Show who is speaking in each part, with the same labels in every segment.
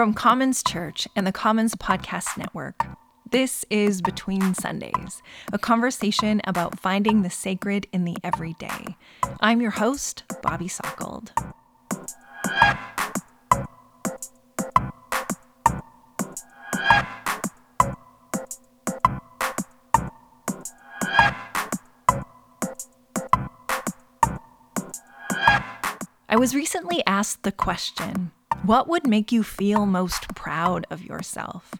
Speaker 1: From Commons Church and the Commons Podcast Network, this is Between Sundays, a conversation about finding the sacred in the everyday. I'm your host, Bobby Sockold. I was recently asked the question what would make you feel most proud of yourself?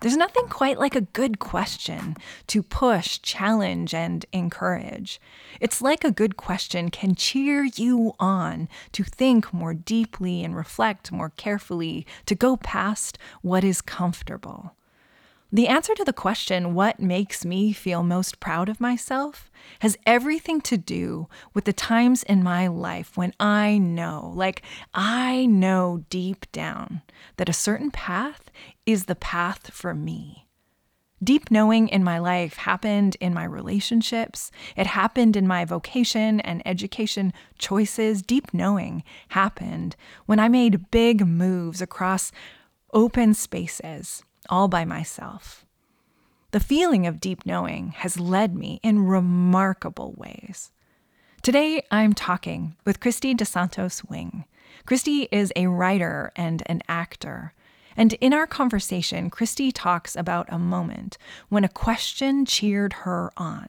Speaker 1: There's nothing quite like a good question to push, challenge, and encourage. It's like a good question can cheer you on to think more deeply and reflect more carefully, to go past what is comfortable. The answer to the question, what makes me feel most proud of myself, has everything to do with the times in my life when I know, like I know deep down, that a certain path is the path for me. Deep knowing in my life happened in my relationships. It happened in my vocation and education choices. Deep knowing happened when I made big moves across open spaces all by myself. The feeling of deep knowing has led me in remarkable ways. Today, I'm talking with Christy DeSantos Wing. Christy is a writer and an actor. And in our conversation, Christy talks about a moment when a question cheered her on.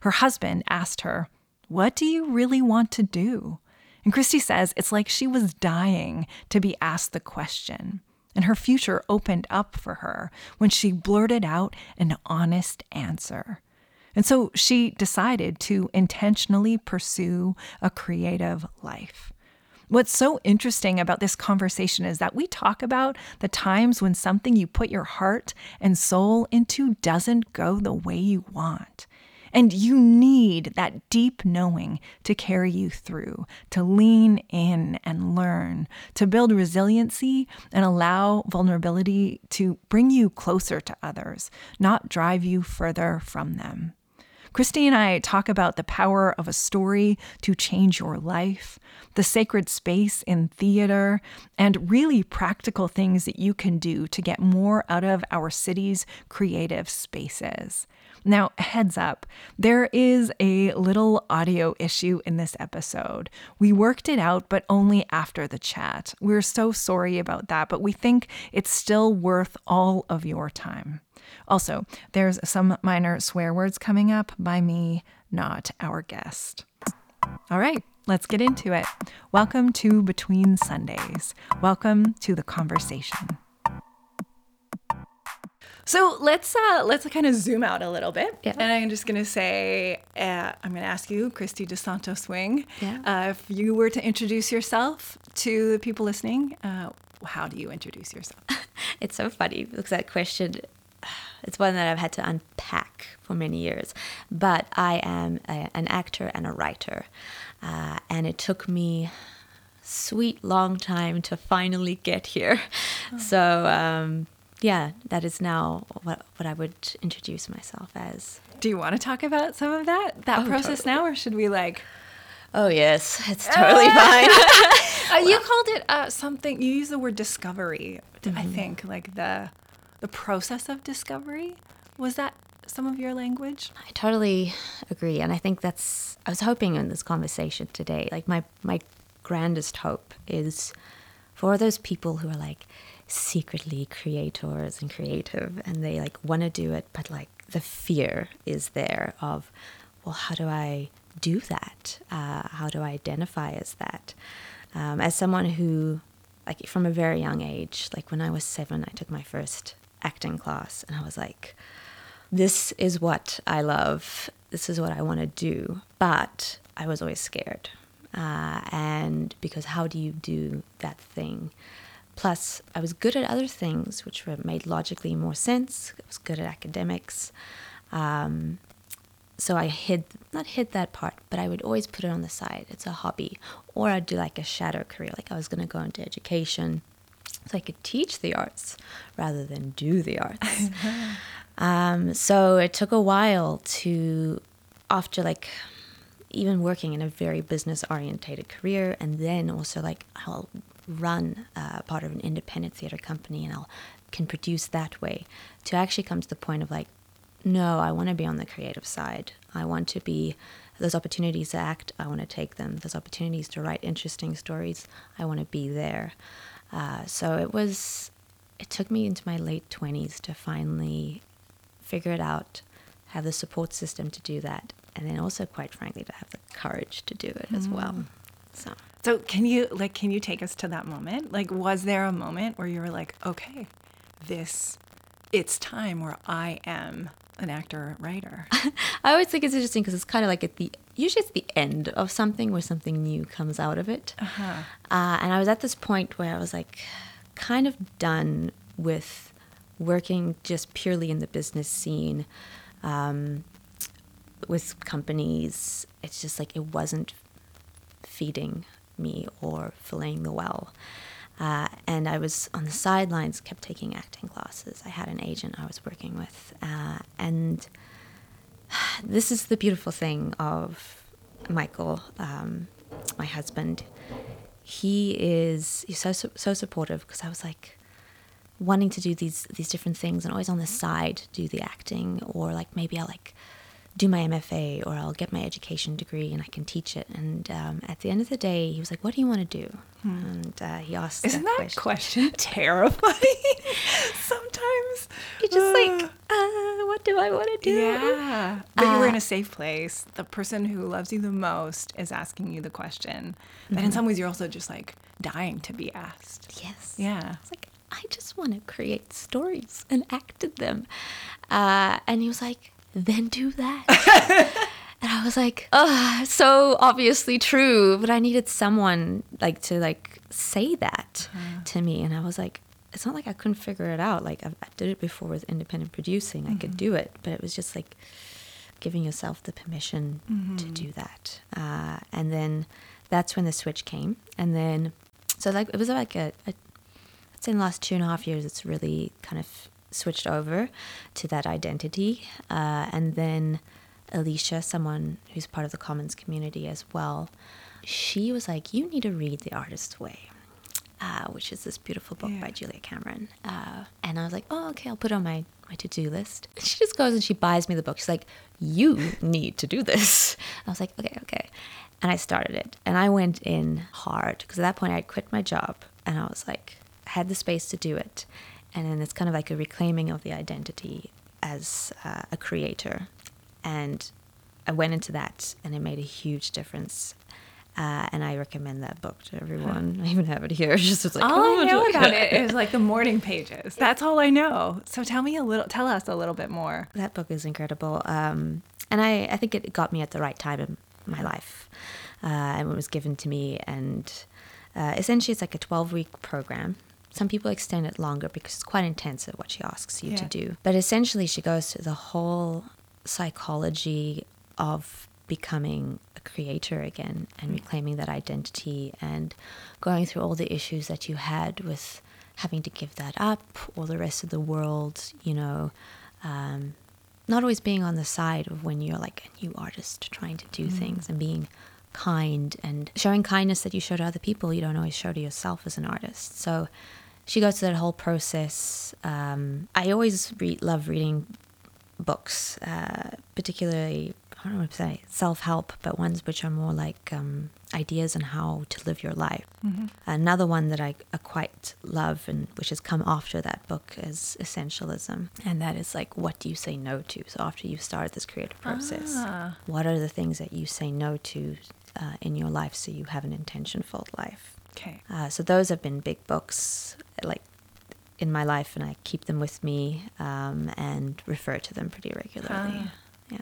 Speaker 1: Her husband asked her, What do you really want to do? And Christy says it's like she was dying to be asked the question and her future opened up for her when she blurted out an honest answer. And so she decided to intentionally pursue a creative life. What's so interesting about this conversation is that we talk about the times when something you put your heart and soul into doesn't go the way you want. And you need that deep knowing to carry you through, to lean in and learn, to build resiliency and allow vulnerability to bring you closer to others, not drive you further from them. Christy and I talk about the power of a story to change your life, the sacred space in theater, and really practical things that you can do to get more out of our city's creative spaces. Now, heads up, there is a little audio issue in this episode. We worked it out, but only after the chat. We're so sorry about that, but we think it's still worth all of your time. Also, there's some minor swear words coming up by me, not our guest. All right, let's get into it. Welcome to Between Sundays. Welcome to the conversation. So let's uh, let's kind of zoom out a little bit,
Speaker 2: yeah.
Speaker 1: and I'm just gonna say uh, I'm gonna ask you, Christy DeSantos Wing,
Speaker 2: yeah.
Speaker 1: uh, if you were to introduce yourself to the people listening, uh, how do you introduce yourself?
Speaker 2: it's so funny because that question, it's one that I've had to unpack for many years. But I am a, an actor and a writer, uh, and it took me sweet long time to finally get here. Oh. So. Um, yeah, that is now what what I would introduce myself as.
Speaker 1: Do you want to talk about some of that that oh, process totally. now, or should we like?
Speaker 2: Oh yes, it's totally fine.
Speaker 1: uh, you called it uh, something. You use the word discovery. Mm-hmm. I think like the the process of discovery. Was that some of your language?
Speaker 2: I totally agree, and I think that's. I was hoping in this conversation today, like my my grandest hope is for those people who are like secretly creators and creative and they like want to do it but like the fear is there of well how do i do that? Uh, how do i identify as that? Um, as someone who like from a very young age like when i was seven i took my first acting class and i was like this is what i love. This is what i want to do. But i was always scared. Uh, and because how do you do that thing Plus, I was good at other things, which were, made logically more sense. I was good at academics. Um, so I hid, not hid that part, but I would always put it on the side. It's a hobby. Or I'd do like a shadow career, like I was going to go into education so I could teach the arts rather than do the arts. um, so it took a while to, after like even working in a very business orientated career, and then also like, I'll run uh, part of an independent theater company and I'll can produce that way to actually come to the point of like no I want to be on the creative side. I want to be those opportunities to act I want to take them. Those opportunities to write interesting stories I want to be there. Uh, so it was it took me into my late 20s to finally figure it out have the support system to do that and then also quite frankly to have the courage to do it as well. So
Speaker 1: So can you like can you take us to that moment? Like was there a moment where you were like, okay, this it's time where I am an actor writer.
Speaker 2: I always think it's interesting because it's kind of like at the usually it's the end of something where something new comes out of it.
Speaker 1: Uh-huh.
Speaker 2: Uh, and I was at this point where I was like, kind of done with working just purely in the business scene um, with companies. It's just like it wasn't feeding me or filling the well. Uh, and I was on the sidelines, kept taking acting classes. I had an agent I was working with. Uh, and this is the beautiful thing of Michael, um, my husband. He is he's so so supportive because I was like wanting to do these these different things and always on the side do the acting or like maybe I'll like do my MFA or I'll get my education degree and I can teach it. And um, at the end of the day, he was like, "What do you want to do?" And uh, he asked,
Speaker 1: Isn't
Speaker 2: that
Speaker 1: that
Speaker 2: question.
Speaker 1: question terrifying? Sometimes
Speaker 2: You're just like, uh, "What do I want to do?"
Speaker 1: Yeah. But you were in
Speaker 2: Uh,
Speaker 1: a safe place. The person who loves you the most is asking you the question. But in some ways, you're also just like dying to be asked.
Speaker 2: Yes.
Speaker 1: Yeah.
Speaker 2: It's like I just want to create stories and act in them. Uh, and he was like, "Then do that." and I was like, "Oh, so obviously true." But I needed someone like to like say that to me, and I was like, "It's not like I couldn't figure it out. Like I, I did it before with independent producing. I could do it, but it was just like." giving yourself the permission to do that. Uh, and then that's when the switch came. And then, so like it was like a, a, I'd say in the last two and a half years, it's really kind of switched over to that identity. Uh, and then Alicia, someone who's part of the Commons community as well, she was like, "You need to read The Artist's Way." uh, which is this beautiful book by Julia Cameron. Uh, and I was like, oh, okay, I'll put it on my, my to do list. And she just goes and she buys me the book. She's like, you need to do this. I was like, okay, okay. And I started it. And I went in hard because at that point I had quit my job and I was like, I had the space to do it. And then it's kind of like a reclaiming of the identity as uh, a creator. And I went into that and it made a huge difference. Uh, and I recommend that book to everyone. I even have it here. It's just it's like,
Speaker 1: all
Speaker 2: oh,
Speaker 1: I know about it is like the morning pages. That's all I know. So tell me a little, tell us a little bit more.
Speaker 2: that book is incredible. Um, and I, I think it got me at the right time in my life. Uh, and it was given to me. And uh, essentially, it's like a 12 week program. Some people extend it longer because it's quite intensive what she asks you to do. But essentially, she goes through the whole psychology of becoming a creator again and reclaiming that identity and going through all the issues that you had with having to give that up or the rest of the world, you know, um, not always being on the side of when you're like a new artist trying to do things and being kind and showing kindness that you show to other people you don't always show to yourself as an artist. So she goes through that whole process um, i always re- love reading books uh, particularly i don't know what to say self-help but ones which are more like um, ideas on how to live your life Another one that I, I quite love and which has come after that book is essentialism. And that is like, what do you say no to? So after you've started this creative process,
Speaker 1: Ah.
Speaker 2: what are the things that you say no to uh, in your life so you have an intention-filled life?
Speaker 1: Okay.
Speaker 2: Uh, so those have been big books, like in my life, and I keep them with me um, and refer to them pretty regularly.
Speaker 1: Ah.
Speaker 2: Yeah.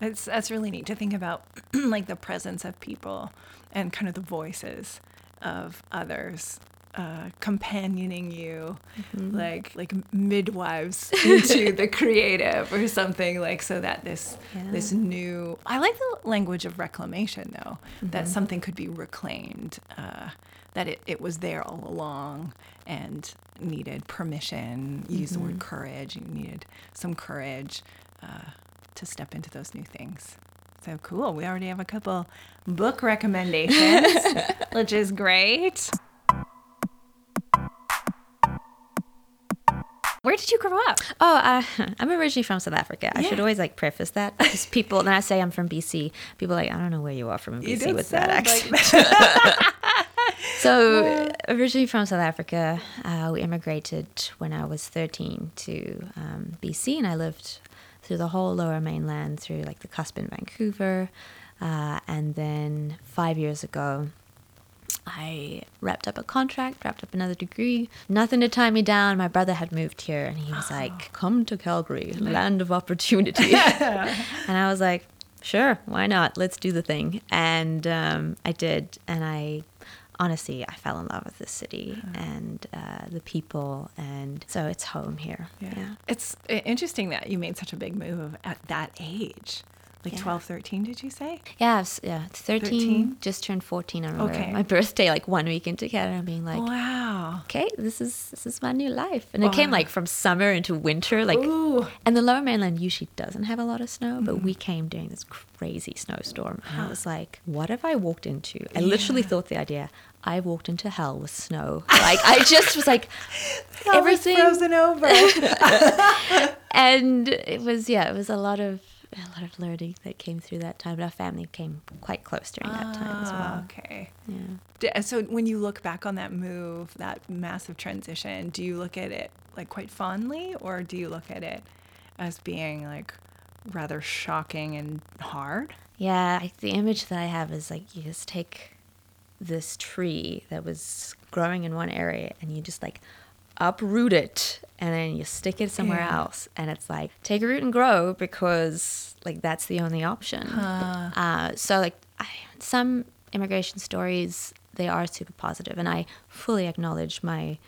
Speaker 1: It's that's really neat to think about like the presence of people and kind of the voices of others uh, companioning you like like midwives into the creative or something like so that this
Speaker 2: Yeah.
Speaker 1: this new I like the language of reclamation though that something could be reclaimed uh, that it, it was there all along and needed permission use the word courage you needed some courage uh, to step into those new things. So cool we already have a couple book recommendations which is great Where did you grow up?
Speaker 2: Oh, uh, I'm originally from South Africa. I should always like preface that because people, when I say I'm from BC, people are like, I don't know where you are from in BC with that
Speaker 1: sound like
Speaker 2: accent. So, originally from South Africa, uh, we immigrated when I was 13 to um, BC, and I lived through the whole lower mainland, through like the cusp in Vancouver. Uh, and then five years ago, I wrapped up a contract, wrapped up another degree. Nothing to tie me down. My brother had moved here and he was like, Come to Calgary, land of opportunity. and I was like, Sure, why not? Let's do the thing. And um, I did. And I honestly, I fell in love with this city and uh, the people. And so it's home here. Yeah.
Speaker 1: It's interesting that you made such a big move at that age. Like
Speaker 2: Yeah.
Speaker 1: 12, 13, did you say?
Speaker 2: Yeah, was, yeah, 13,
Speaker 1: 13?
Speaker 2: just turned 14. I remember
Speaker 1: Okay.
Speaker 2: my birthday, like one week into Canada, and being like,
Speaker 1: wow.
Speaker 2: okay, this is this is my new life. And it came like from summer into winter, like
Speaker 1: Ooh.
Speaker 2: and the lower mainland usually doesn't have a lot of snow, but we mm. came during this crazy snowstorm. And I was like, what have I walked into? I literally thought the idea, I walked into hell with snow. Like I just was like everything
Speaker 1: frozen over.
Speaker 2: and it was yeah, it was a lot of a lot of learning that came through that time. But our family came quite close during that time as
Speaker 1: Ah,
Speaker 2: well.
Speaker 1: Okay.
Speaker 2: Yeah.
Speaker 1: So when you look back on that move, that massive transition, do you look at it like quite fondly or do you look at it as being like rather shocking and hard?
Speaker 2: Yeah, I, the image that I have is like you just take this tree that was growing in one area and you just like uproot it and then you stick it somewhere
Speaker 1: Yeah.
Speaker 2: else and it's like take a root and grow because like that's the only option. Uh, so like I, some immigration stories they are super positive and I fully acknowledge my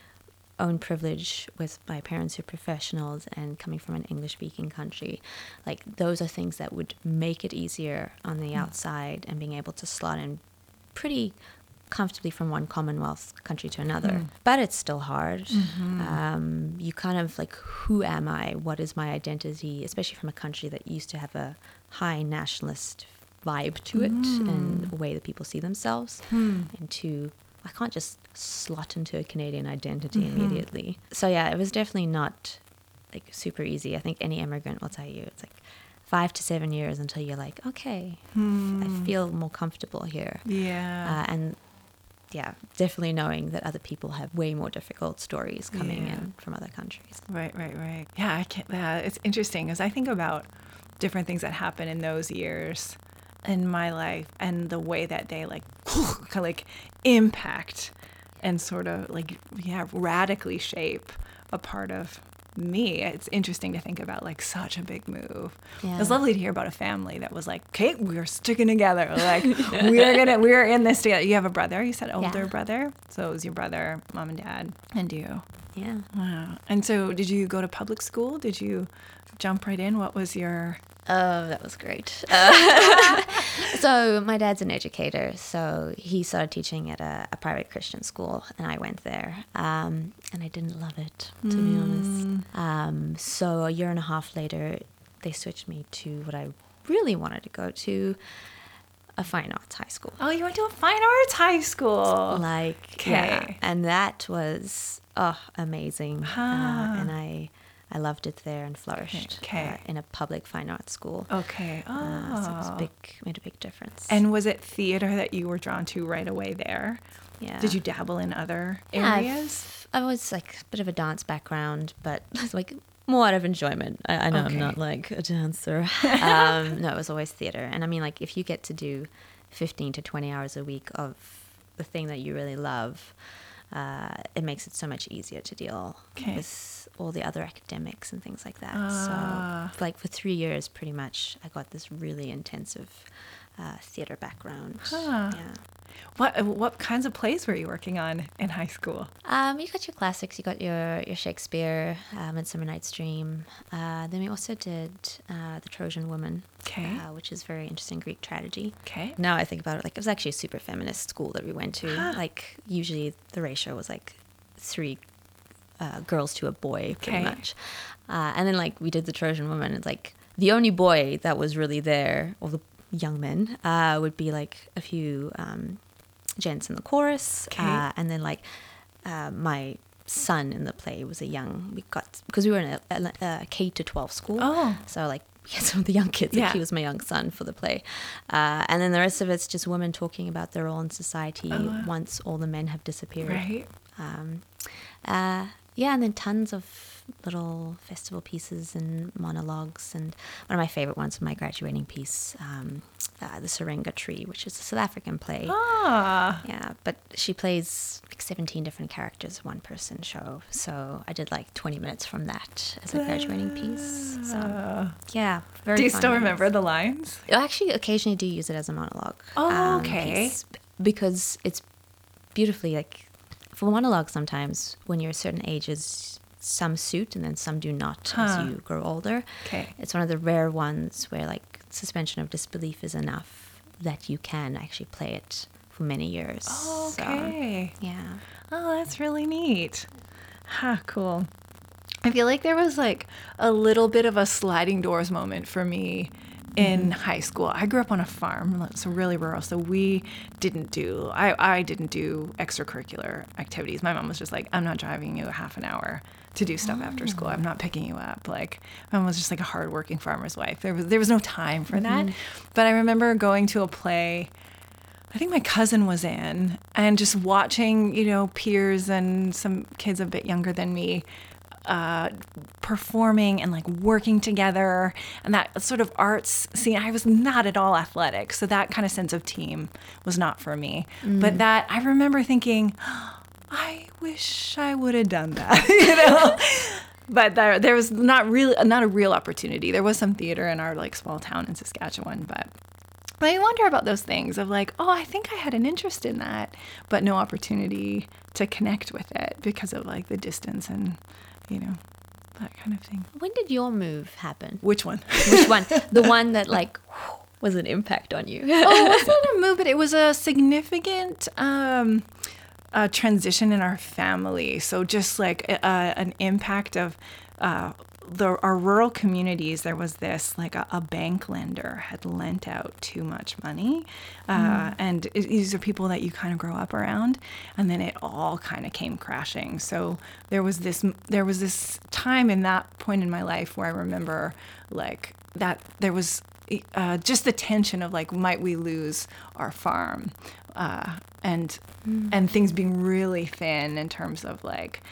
Speaker 2: own privilege with my parents who are professionals and coming from an English speaking country. Like, those are things that would make it easier on the outside and being able to slot in pretty comfortably from one Commonwealth country to another. Hmm. But it's still hard. Mm-hmm. Um, you kind of like, who am I? What is my identity? Especially from a country that used to have a high nationalist vibe to it hmm. and the way that people see themselves. Hmm. And to, I can't just slot into a Canadian identity mm-hmm. immediately. So yeah, it was definitely not like super easy. I think any immigrant will tell you it's like five to seven years until you're like, okay, I feel more comfortable here.
Speaker 1: Yeah.
Speaker 2: Uh, and yeah, definitely knowing that other people have way more difficult stories coming
Speaker 1: Yeah.
Speaker 2: in from other countries.
Speaker 1: Right, right, right. Yeah, I can't. Yeah, it's interesting because I think about different things that happen in those years in my life and the way that they like kind of like impact and sort of like yeah radically shape a part of me. It's interesting to think about like such a big move.
Speaker 2: Yeah.
Speaker 1: It's lovely to hear about a family that was like, okay, we're sticking together. Like we're gonna we're in this together. You have a brother. You said older
Speaker 2: Yeah.
Speaker 1: brother. So it was your brother, mom and dad, and you.
Speaker 2: Yeah.
Speaker 1: Wow. And so, did you go to public school? Did you jump right in? What was your.
Speaker 2: Oh, that was great. Uh, so my dad's an educator, so he started teaching at a, a private Christian school, and I went there, um, and I didn't love it to be honest. Um, so a year and a half later, they switched me to what I really wanted to go to, a fine arts high school.
Speaker 1: Oh, you went to a fine arts high school.
Speaker 2: Like yeah, and that was oh amazing,
Speaker 1: Huh.
Speaker 2: uh, and I I loved it there and flourished
Speaker 1: Okay.
Speaker 2: uh, in a public fine arts school.
Speaker 1: Okay. Oh.
Speaker 2: Uh, so it was big, made a big difference.
Speaker 1: and was it theater that you were drawn to right away there?
Speaker 2: yeah.
Speaker 1: Did you dabble in other
Speaker 2: Yeah, I've-
Speaker 1: areas?
Speaker 2: I was like a bit of a dance background, but like more out of enjoyment. I, I know
Speaker 1: Okay.
Speaker 2: I'm not like a dancer. um, no, it was always theater. And I mean, like if you get to do 15 to 20 hours a week of the thing that you really love, uh, it makes it so much easier to deal
Speaker 1: Okay.
Speaker 2: with all the other academics and things like that.
Speaker 1: Ah.
Speaker 2: So, like for three years, pretty much, I got this really intensive uh, theater background.
Speaker 1: Huh.
Speaker 2: Yeah.
Speaker 1: What what kinds of plays were you working on in high school?
Speaker 2: Um, you got your classics. You got your your Shakespeare, uh, Midsummer Night's Dream. Uh, then we also did uh, the Trojan Woman,
Speaker 1: Okay.
Speaker 2: uh, which is very interesting Greek tragedy.
Speaker 1: Okay.
Speaker 2: Now I think about it, like it was actually a super feminist school that we went to. Like usually the ratio was like three uh, girls to a boy, pretty
Speaker 1: Okay.
Speaker 2: much. Uh, and then like we did the Trojan Woman. It's like the only boy that was really there, or the young men, uh, would be like a few um, gents in the chorus,
Speaker 1: Okay.
Speaker 2: uh, and then like uh, my son in the play was a young. We got because we were in a, a, a K to twelve school.
Speaker 1: Oh.
Speaker 2: so like we had some of the young kids.
Speaker 1: Yeah.
Speaker 2: Like he was my young son for the play, uh, and then the rest of it's just women talking about their role in society once all the men have disappeared.
Speaker 1: Right.
Speaker 2: Um, uh, yeah, and then tons of little festival pieces and monologues. And one of my favorite ones was my graduating piece, um, uh, The Syringa Tree, which is a South African play.
Speaker 1: Ah.
Speaker 2: Yeah, but she plays like 17 different characters, one person show. So I did like 20 minutes from that as a graduating piece. So yeah, very
Speaker 1: Do you still remember the lines?
Speaker 2: I actually occasionally do use it as a monologue.
Speaker 1: Oh, okay.
Speaker 2: piece because it's beautifully like for monologue. Sometimes when you're a certain ages, some suit and then some do not
Speaker 1: Huh.
Speaker 2: as you grow older.
Speaker 1: Okay.
Speaker 2: It's one of the rare ones where like suspension of disbelief is enough that you can actually play it for many years.
Speaker 1: Oh,
Speaker 2: So,
Speaker 1: okay.
Speaker 2: yeah.
Speaker 1: Oh, that's really neat. Ha, cool. I feel like there was like a little bit of a sliding doors moment for me in mm-hmm. high school. I grew up on a farm, so really rural. So we didn't do I, I didn't do extracurricular activities. My mom was just like, I'm not driving you a half an hour to do stuff after school. I'm not picking you up. Like my mom was just like a hardworking farmer's wife. There was there was no time for that. Mm-hmm. But I remember going to a play I think my cousin was in and just watching, you know, peers and some kids a bit younger than me uh, performing and like working together and that sort of arts scene. I was not at all athletic. So that kind of sense of team was not for me. But that I remember thinking, I wish I would have done that, you know? But there, there was not really not a real opportunity. There was some theater in our like small town in Saskatchewan, but but I wonder about those things of like, oh, I think I had an interest in that, but no opportunity to connect with it because of like the distance and, you know, that kind of thing.
Speaker 2: When did your move happen?
Speaker 1: Which one?
Speaker 2: Which one? the one that like was an impact on you.
Speaker 1: oh, it wasn't a move, but it was a significant um, uh, transition in our family. So just like a, a- an impact of uh, the our rural communities. There was this like a, a bank lender had lent out too much money, uh, and it, these are people that you kind of grow up around, and then it all kind of came crashing. So there was this there was this time in that point in my life where I remember like that there was uh, just the tension of like might we lose our farm uh, and and things being really thin in terms of like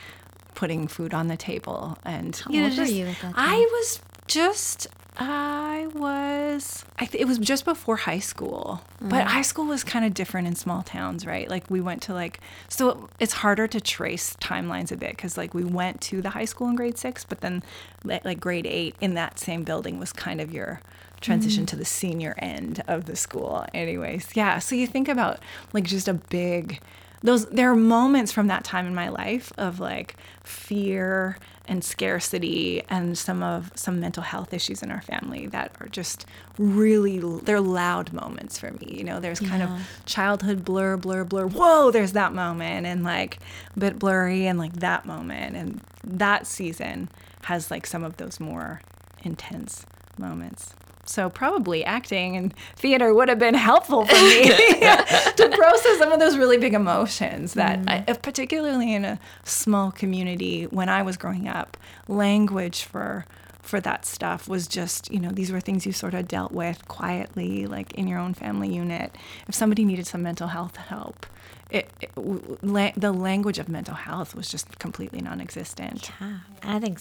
Speaker 1: putting food on the table and
Speaker 2: How
Speaker 1: you know,
Speaker 2: old were
Speaker 1: just-
Speaker 2: you at that
Speaker 1: I was just I was I th- it was just before high school but mm. high school was kind of different in small towns right? Like we went to like so it's harder to trace timelines a bit because like we went to the high school in grade six but then like grade eight in that same building was kind of your transition mm. to the senior end of the school anyways. Yeah so you think about like just a big those there are moments from that time in my life of like fear and scarcity and some of some mental health issues in our family that are just really they're loud moments for me you know? There's kind of childhood blur blur blur. Whoa there's that moment and like a bit blurry and like that moment. And that season has like some of those more intense moments so probably acting and theater would have been helpful for me to process some of those really big emotions that I, uh, particularly in a small community when I was growing up language for for that stuff was just you know these were things you sort of dealt with quietly like in your own family unit. If somebody needed some mental health help it, it la- the language of mental health was just completely non-existent.
Speaker 2: Yeah, and I think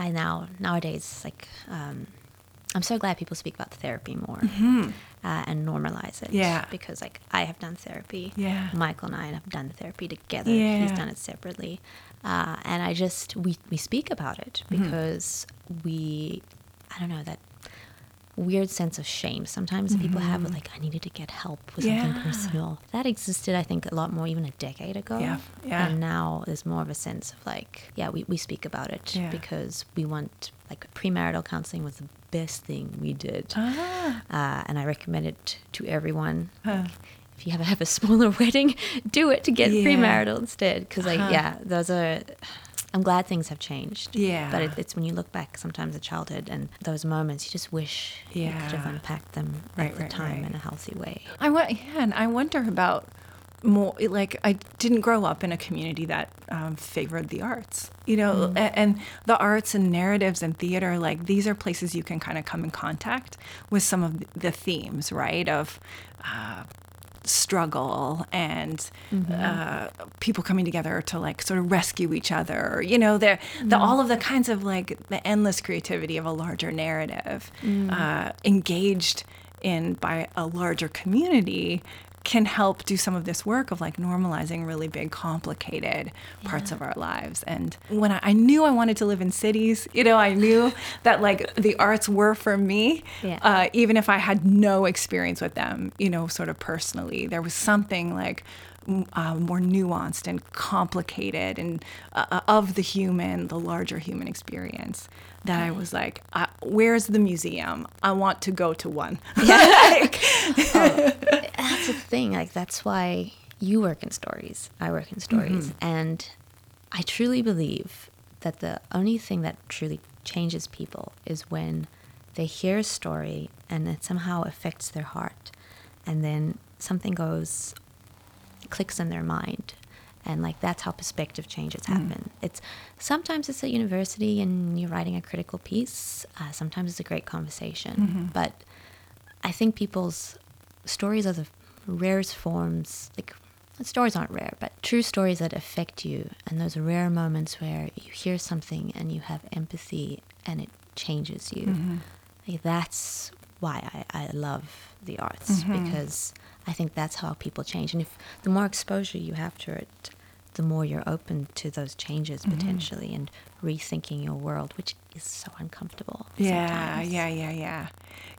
Speaker 2: i now nowadays like um, I'm so glad people speak about therapy more uh, and normalize it.
Speaker 1: Mm-hmm. Yeah.
Speaker 2: because like I have done therapy.
Speaker 1: Yeah.
Speaker 2: Michael and I have done therapy together.
Speaker 1: Yeah.
Speaker 2: He's done it separately, uh, and I just we we speak about it
Speaker 1: Mm-hmm.
Speaker 2: because we I don't know that weird sense of shame sometimes that people have with like I needed to get help with something
Speaker 1: Mm-hmm.
Speaker 2: Personal. That existed I think a lot more even a decade ago.
Speaker 1: Yeah, yeah.
Speaker 2: And now there's more of a sense of like, yeah, we, we speak about it
Speaker 1: Yeah.
Speaker 2: because we want like premarital counseling was the best thing we did.
Speaker 1: Ah.
Speaker 2: Uh, and I recommend it to everyone.
Speaker 1: Huh.
Speaker 2: If you ever have a smaller wedding, do it to get
Speaker 1: Yeah.
Speaker 2: premarital instead. Because like,
Speaker 1: Huh.
Speaker 2: yeah, those are. I'm glad things have changed.
Speaker 1: Yeah.
Speaker 2: But it, it's when you look back sometimes at childhood and those moments, you just wish you could have unpacked them
Speaker 1: Right,
Speaker 2: at the
Speaker 1: right,
Speaker 2: time
Speaker 1: right.
Speaker 2: in a healthy way.
Speaker 1: I wa- yeah, and I wonder about more like I didn't grow up in a community that um, favored the arts, you know, mm. and the arts and narratives and theater, like these are places you can kind of come in contact with some of the themes, right? Of uh, struggle and mm-hmm. uh, people coming together to like sort of rescue each other. You know, the mm-hmm. all of the kinds of like the endless creativity of a larger narrative, mm. uh, engaged in by a larger community can help do some of this work of like normalizing really big, complicated parts of our lives. And when I, I, knew I wanted to live in cities, you know, I knew that like the arts were for me, yeah. uh, even if I had no experience with them, you know, sort of personally. There was something like uh, more nuanced and complicated and uh, uh, of the human, the larger human experience. That I was like, uh, where's the museum? I want to go to one. Yeah. like,
Speaker 2: oh, that's the thing. Like that's why you work in stories. I work in stories, mm-hmm. and I truly believe that the only thing that truly changes people is when they hear a story and it somehow affects their heart, and then something goes clicks in their mind and like that's how perspective changes happen mm. it's sometimes it's at university and you're writing a critical piece uh, sometimes it's a great conversation mm-hmm. but i think people's stories are the rarest forms like stories aren't rare but true stories that affect you and those rare moments where you hear something and you have empathy and it changes you mm-hmm. like that's why I, I love the arts mm-hmm. because I think that's how people change. And if the more exposure you have to it, the more you're open to those changes mm-hmm. potentially and rethinking your world, which is so uncomfortable.
Speaker 1: Yeah, sometimes. yeah, yeah, yeah.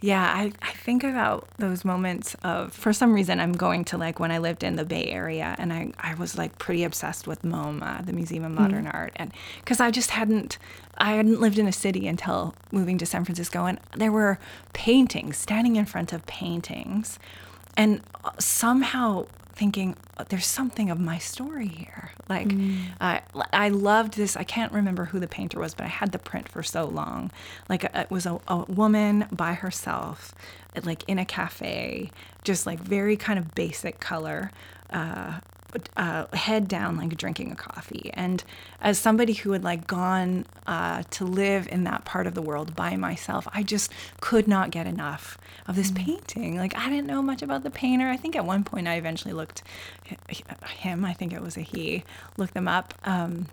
Speaker 1: Yeah, I, I think about those moments of, for some reason, I'm going to like when I lived in the Bay Area and I, I was like pretty obsessed with MoMA, the Museum of Modern mm. Art. And because I just hadn't, I hadn't lived in a city until moving to San Francisco. And there were paintings, standing in front of paintings and uh, somehow thinking uh, there's something of my story here. Like mm. uh, I loved this. I can't remember who the painter was, but I had the print for so long. Like uh, it was a, a woman by herself, like in a cafe, just like very kind of basic color. Uh, uh, head down like drinking a coffee and as somebody who had like gone uh, to live in that part of the world by myself i just could not get enough of this mm-hmm. painting. Like i didn't know much about the painter. I think at one point i eventually looked him. I think it was a he. Looked them up. Um,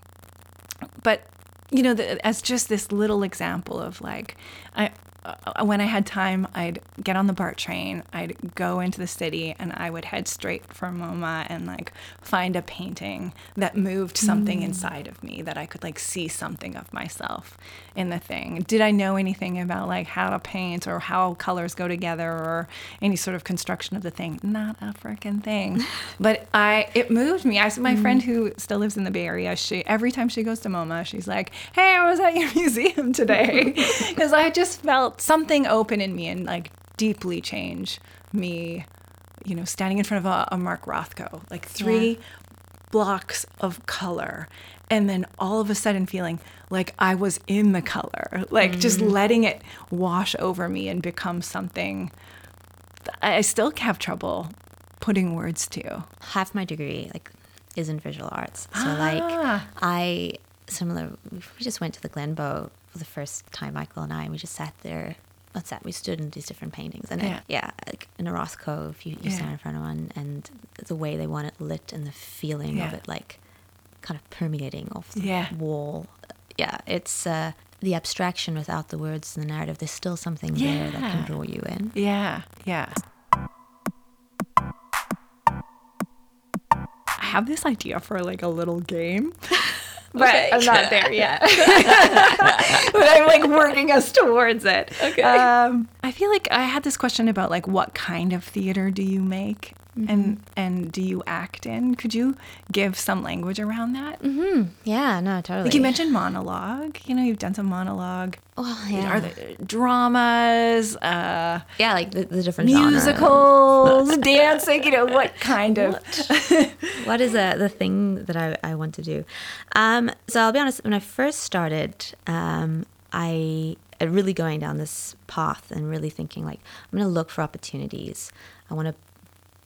Speaker 1: but you know the, as just this little example of like i uh, when I had time, I'd get on the BART train, I'd go into the city, and I would head straight for MoMA and like find a painting that moved something mm. inside of me that I could like see something of myself in the thing. Did I know anything about like how to paint or how colors go together or any sort of construction of the thing? Not a freaking thing. but I, it moved me. I, saw my mm. friend who still lives in the Bay Area, she every time she goes to MoMA, she's like, "Hey, I was at your museum today," because I just felt something open in me and like deeply change me you know standing in front of a, a mark rothko like three yeah. Blocks of color and then all of a sudden feeling like i was in the color like mm just letting it wash over me and become something i still have trouble putting words to
Speaker 2: half my degree like is in visual arts so ah. like i similar we just went to the glenbow for the first time, Michael and I, and we just sat there. What's that? We stood in these different paintings, and yeah, it, yeah like in a Rothko, if you, you yeah. stand in front of one, and the way they want it lit, and the feeling yeah. of it, like kind of permeating off the yeah. wall. Yeah, it's uh, the abstraction without the words and the narrative. There's still something there that can draw you in.
Speaker 1: Yeah, yeah. I have this idea for like a little game. but okay. I'm not there yet. but I'm like working us towards it. Okay. Um, I feel like I had this question about like what kind of theater do you make? Mm-hmm. And and do you act in? Could you give some language around that?
Speaker 2: Mm-hmm. Yeah, no, totally.
Speaker 1: Like you mentioned monologue. You know, you've done some monologue.
Speaker 2: Well, yeah.
Speaker 1: Are there dramas? Uh,
Speaker 2: yeah, like the, the different
Speaker 1: musicals, dancing. You know, what kind of?
Speaker 2: what, what is uh, the thing that I, I want to do? Um, so I'll be honest. When I first started, um, I really going down this path and really thinking like I'm going to look for opportunities. I want to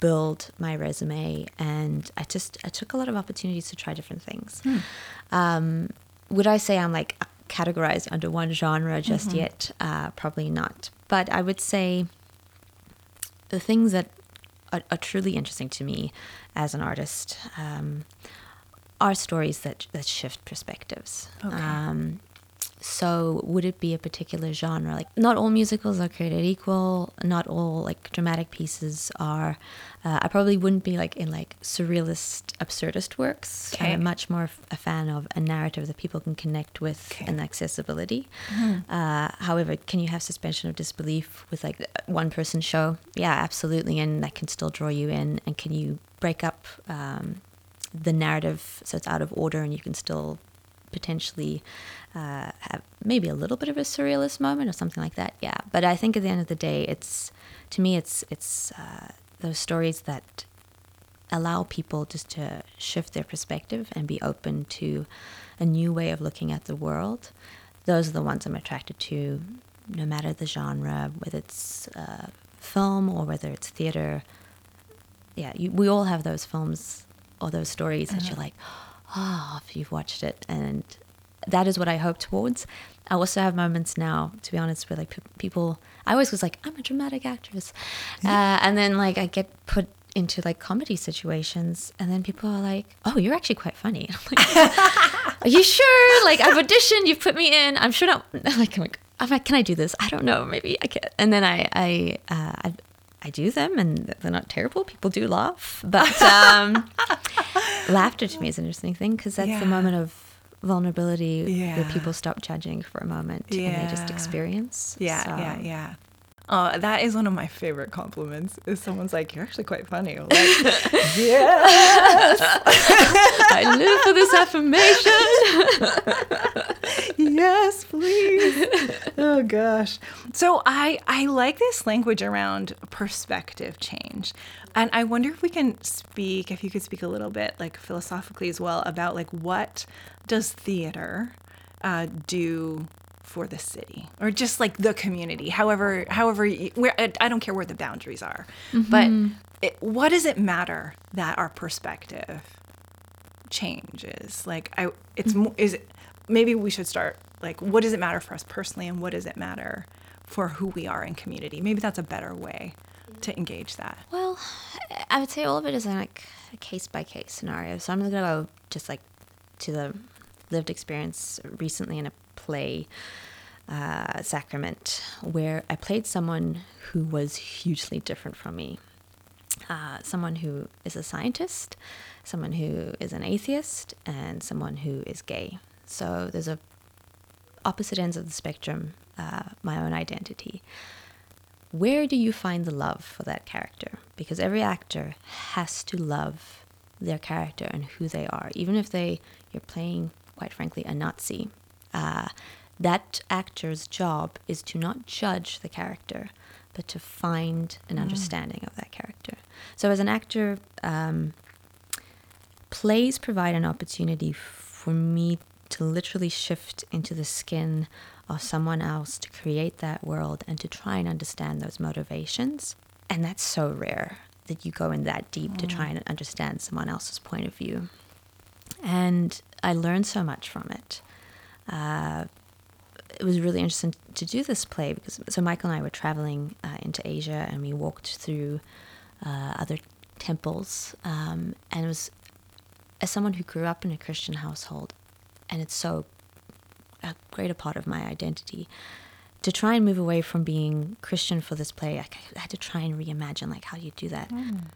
Speaker 2: build my resume, and I just I took a lot of opportunities to try different things. Um, would I say I'm like categorized under one genre just yet? Uh, probably not. But I would say the things that are, are truly interesting to me as an artist um, are stories that that shift perspectives.
Speaker 1: Okay.
Speaker 2: Um, so would it be a particular genre? Like not all musicals are created equal. Not all like dramatic pieces are. Uh, I probably wouldn't be like in like surrealist, absurdist works.
Speaker 1: Okay.
Speaker 2: I'm much more a fan of a narrative that people can connect with
Speaker 1: Okay.
Speaker 2: and accessibility. Uh, however, can you have suspension of disbelief with like one person show? Yeah, absolutely, and that can still draw you in. And can you break up um, the narrative so it's out of order and you can still potentially uh, have maybe a little bit of a surrealist moment or something like that? Yeah, but I think at the end of the day, it's to me, it's it's uh, those stories that allow people just to shift their perspective and be open to a new way of looking at the world. Those are the ones I'm attracted to, no matter the genre, whether it's uh, film or whether it's theater. Yeah, you, we all have those films or those stories that you're like, oh, if you've watched it. And that is what I hope towards. I also have moments now, to be honest, where like pe- people, I always was like, I'm a dramatic actress. Uh, and then like I get put into like comedy situations and then people are like, oh, you're actually quite funny. Like, are you sure? Like I've auditioned, you've put me in. I'm sure not. Like, I'm like, I'm like, can I do this? I don't know. Maybe I can. And then I, I, uh, I, I do them and they're not terrible. People do laugh, but um, laughter to me is an interesting thing because that's
Speaker 1: Yeah.
Speaker 2: the moment of vulnerability
Speaker 1: Yeah.
Speaker 2: where people stop judging for a moment and they just experience.
Speaker 1: Yeah,
Speaker 2: So-
Speaker 1: yeah, yeah. Oh, that is one of my favorite compliments. Is someone's like, "You're actually quite funny." Like, yes,
Speaker 2: I live for this affirmation.
Speaker 1: yes, please. Oh gosh. So I I like this language around perspective change. And I wonder if we can speak if you could speak a little bit like philosophically as well about like what does theater uh, do for the city or just like the community however however you, where I don't care where the boundaries are but mm-hmm. it, what does it matter that our perspective changes? Like i it's mm-hmm. mo- is it maybe we should start like what does it matter for us personally and what does it matter for who we are in community? Maybe that's a better way to engage that.
Speaker 2: Well, I would say all of it is like a case by case scenario. So I'm going to go just like to the lived experience recently in a play, uh, Sacrament, where I played someone who was hugely different from me. Uh, someone who is a scientist, someone who is an atheist, and someone who is gay. So there's a opposite ends of the spectrum, uh, my own identity where do you find the love for that character? Because every actor has to love their character and who they are, even if they you're playing, quite frankly, a Nazi. Uh, that actor's job is to not judge the character, but to find an understanding of that character. So, as an actor, um, plays provide an opportunity for me to literally shift into the skin of someone else to create that world and to try and understand those motivations. And that's so rare that you go in that deep to try and understand someone else's point of view. And I learned so much from it. Uh, it was really interesting to do this play because so Michael and I were traveling uh, into Asia and we walked through uh, other temples, um, and it was as someone who grew up in a Christian household, and it's so a greater part of my identity. To try and move away from being Christian for this play, I I had to try and reimagine like how you do that.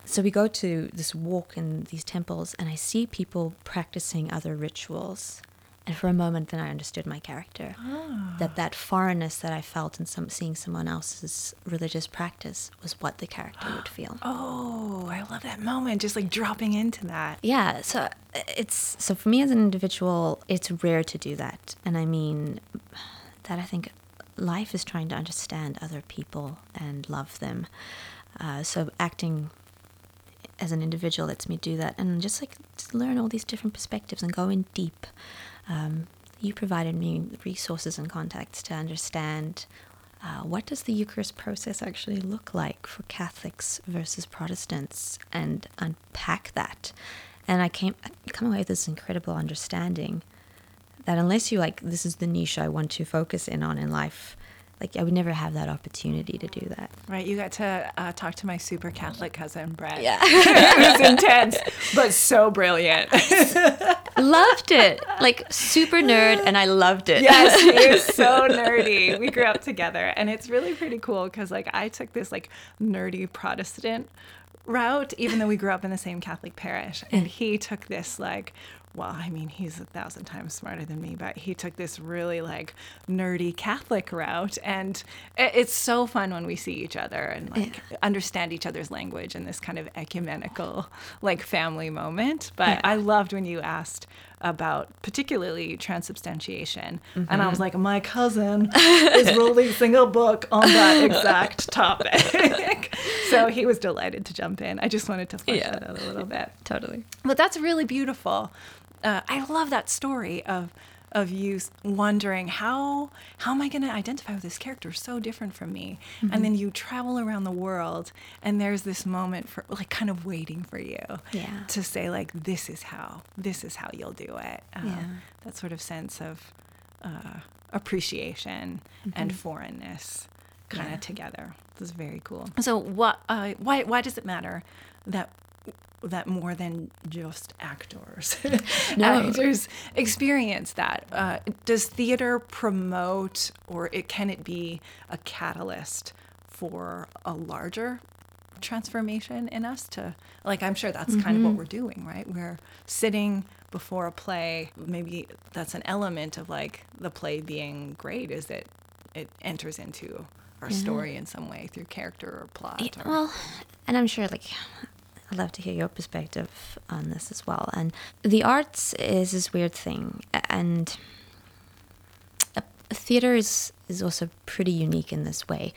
Speaker 2: So we go to this walk in these temples, and I see people practicing other rituals. And for a moment, then I understood my character. That that foreignness that I felt in some seeing someone else's religious practice was what the character would feel.
Speaker 1: oh i love that moment just like dropping into that
Speaker 2: Yeah, so it's so for me as an individual, it's rare to do that, and I mean that I think life is trying to understand other people and love them. Uh, so acting as an individual lets me do that, and just like to learn all these different perspectives and go in deep. Um, you provided me resources and contacts to understand uh, what does the Eucharist process actually look like for Catholics versus Protestants, and unpack that. And I came I come away with this incredible understanding that unless you like, this is the niche I want to focus in on in life like I would never have that opportunity to do that.
Speaker 1: Right. You got to uh, talk to my super Catholic cousin, Brett.
Speaker 2: Yeah.
Speaker 1: it was intense, but so brilliant.
Speaker 2: loved it. Like super nerd, and I loved it.
Speaker 1: Yes, he is so nerdy. We grew up together, and it's really pretty cool because like I took this like nerdy Protestant route, even though we grew up in the same Catholic parish, and he took this like well, I mean, he's a thousand times smarter than me, but he took this really like nerdy Catholic route. And it's so fun when we see each other and like yeah. understand each other's language in this kind of ecumenical, like family moment. But yeah. I loved when you asked about particularly transubstantiation. Mm-hmm. And I was mm-hmm. like, my cousin is releasing a book on that exact topic. so he was delighted to jump in. I just wanted to flesh yeah. that out a little bit.
Speaker 2: Totally.
Speaker 1: But that's really beautiful uh, I love that story of of you wondering how how am I going to identify with this character so different from me mm-hmm. and then you travel around the world and there's this moment for like kind of waiting for you
Speaker 2: yeah.
Speaker 1: to say like this is how this is how you'll do it
Speaker 2: um, yeah.
Speaker 1: that sort of sense of uh, appreciation mm-hmm. and foreignness kind yeah. of together this is very cool so what uh, why why does it matter that that more than just actors.
Speaker 2: No.
Speaker 1: actors experience that. Uh, does theater promote, or it can it be a catalyst for a larger transformation in us? To like, I'm sure that's mm-hmm. kind of what mm-hmm. we're doing, right? We're sitting before a play. Maybe that's an element of like the play being great. Is that it enters into our yeah. story in some way through character or plot.
Speaker 2: Yeah, or, well, and I'm sure like I'd love to hear your perspective on this as well. And the arts is this weird thing, and theater is is also pretty unique in this way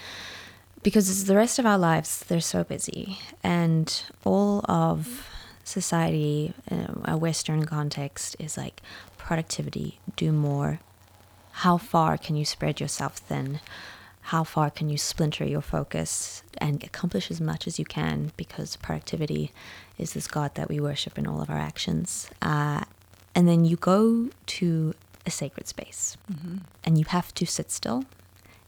Speaker 2: because the rest of our lives they're so busy, and all of society, uh, a Western context, is like productivity, do more. How far can you spread yourself thin? How far can you splinter your focus and accomplish as much as you can because productivity is this God that we worship in all of our actions. Uh, and then you go to a sacred space mm-hmm. and you have to sit still.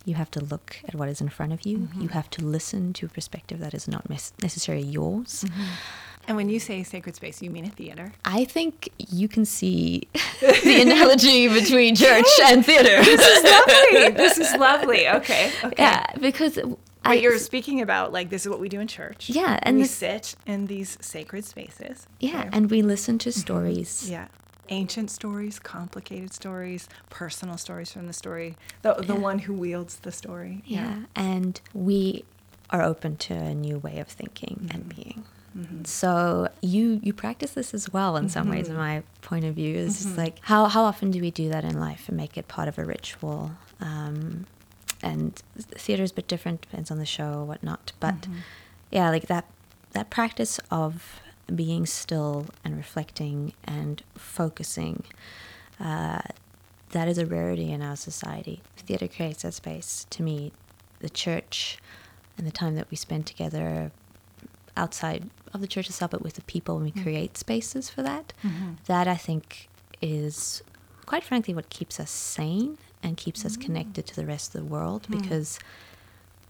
Speaker 2: You have to look at what is in front of you. Mm-hmm. You have to listen to a perspective that is not necessarily yours. Mm-hmm.
Speaker 1: And when you say sacred space, you mean a theater?
Speaker 2: I think you can see the analogy between church and theater.
Speaker 1: This is lovely. This is lovely. Okay. okay.
Speaker 2: Yeah, because
Speaker 1: but you're speaking about like this is what we do in church.
Speaker 2: Yeah,
Speaker 1: and we
Speaker 2: this,
Speaker 1: sit in these sacred spaces.
Speaker 2: Yeah, and we listen to mm-hmm. stories.
Speaker 1: Mm-hmm. Yeah, ancient stories, complicated stories, personal stories from the story, the the yeah. one who wields the story.
Speaker 2: Yeah. yeah, and we are open to a new way of thinking mm-hmm. and being. Mm-hmm. So you you practice this as well in some ways. In mm-hmm. my point of view, is mm-hmm. like how how often do we do that in life and make it part of a ritual? Um, and theater is a bit different, depends on the show or whatnot. But mm-hmm. yeah, like that that practice of being still and reflecting and focusing. Uh, that is a rarity in our society. Theater creates that space. To me, the church and the time that we spend together outside of the church itself, but with the people, and we mm-hmm. create spaces for that. Mm-hmm. That I think is, quite frankly, what keeps us sane and keeps us connected to the rest of the world. Mm. Because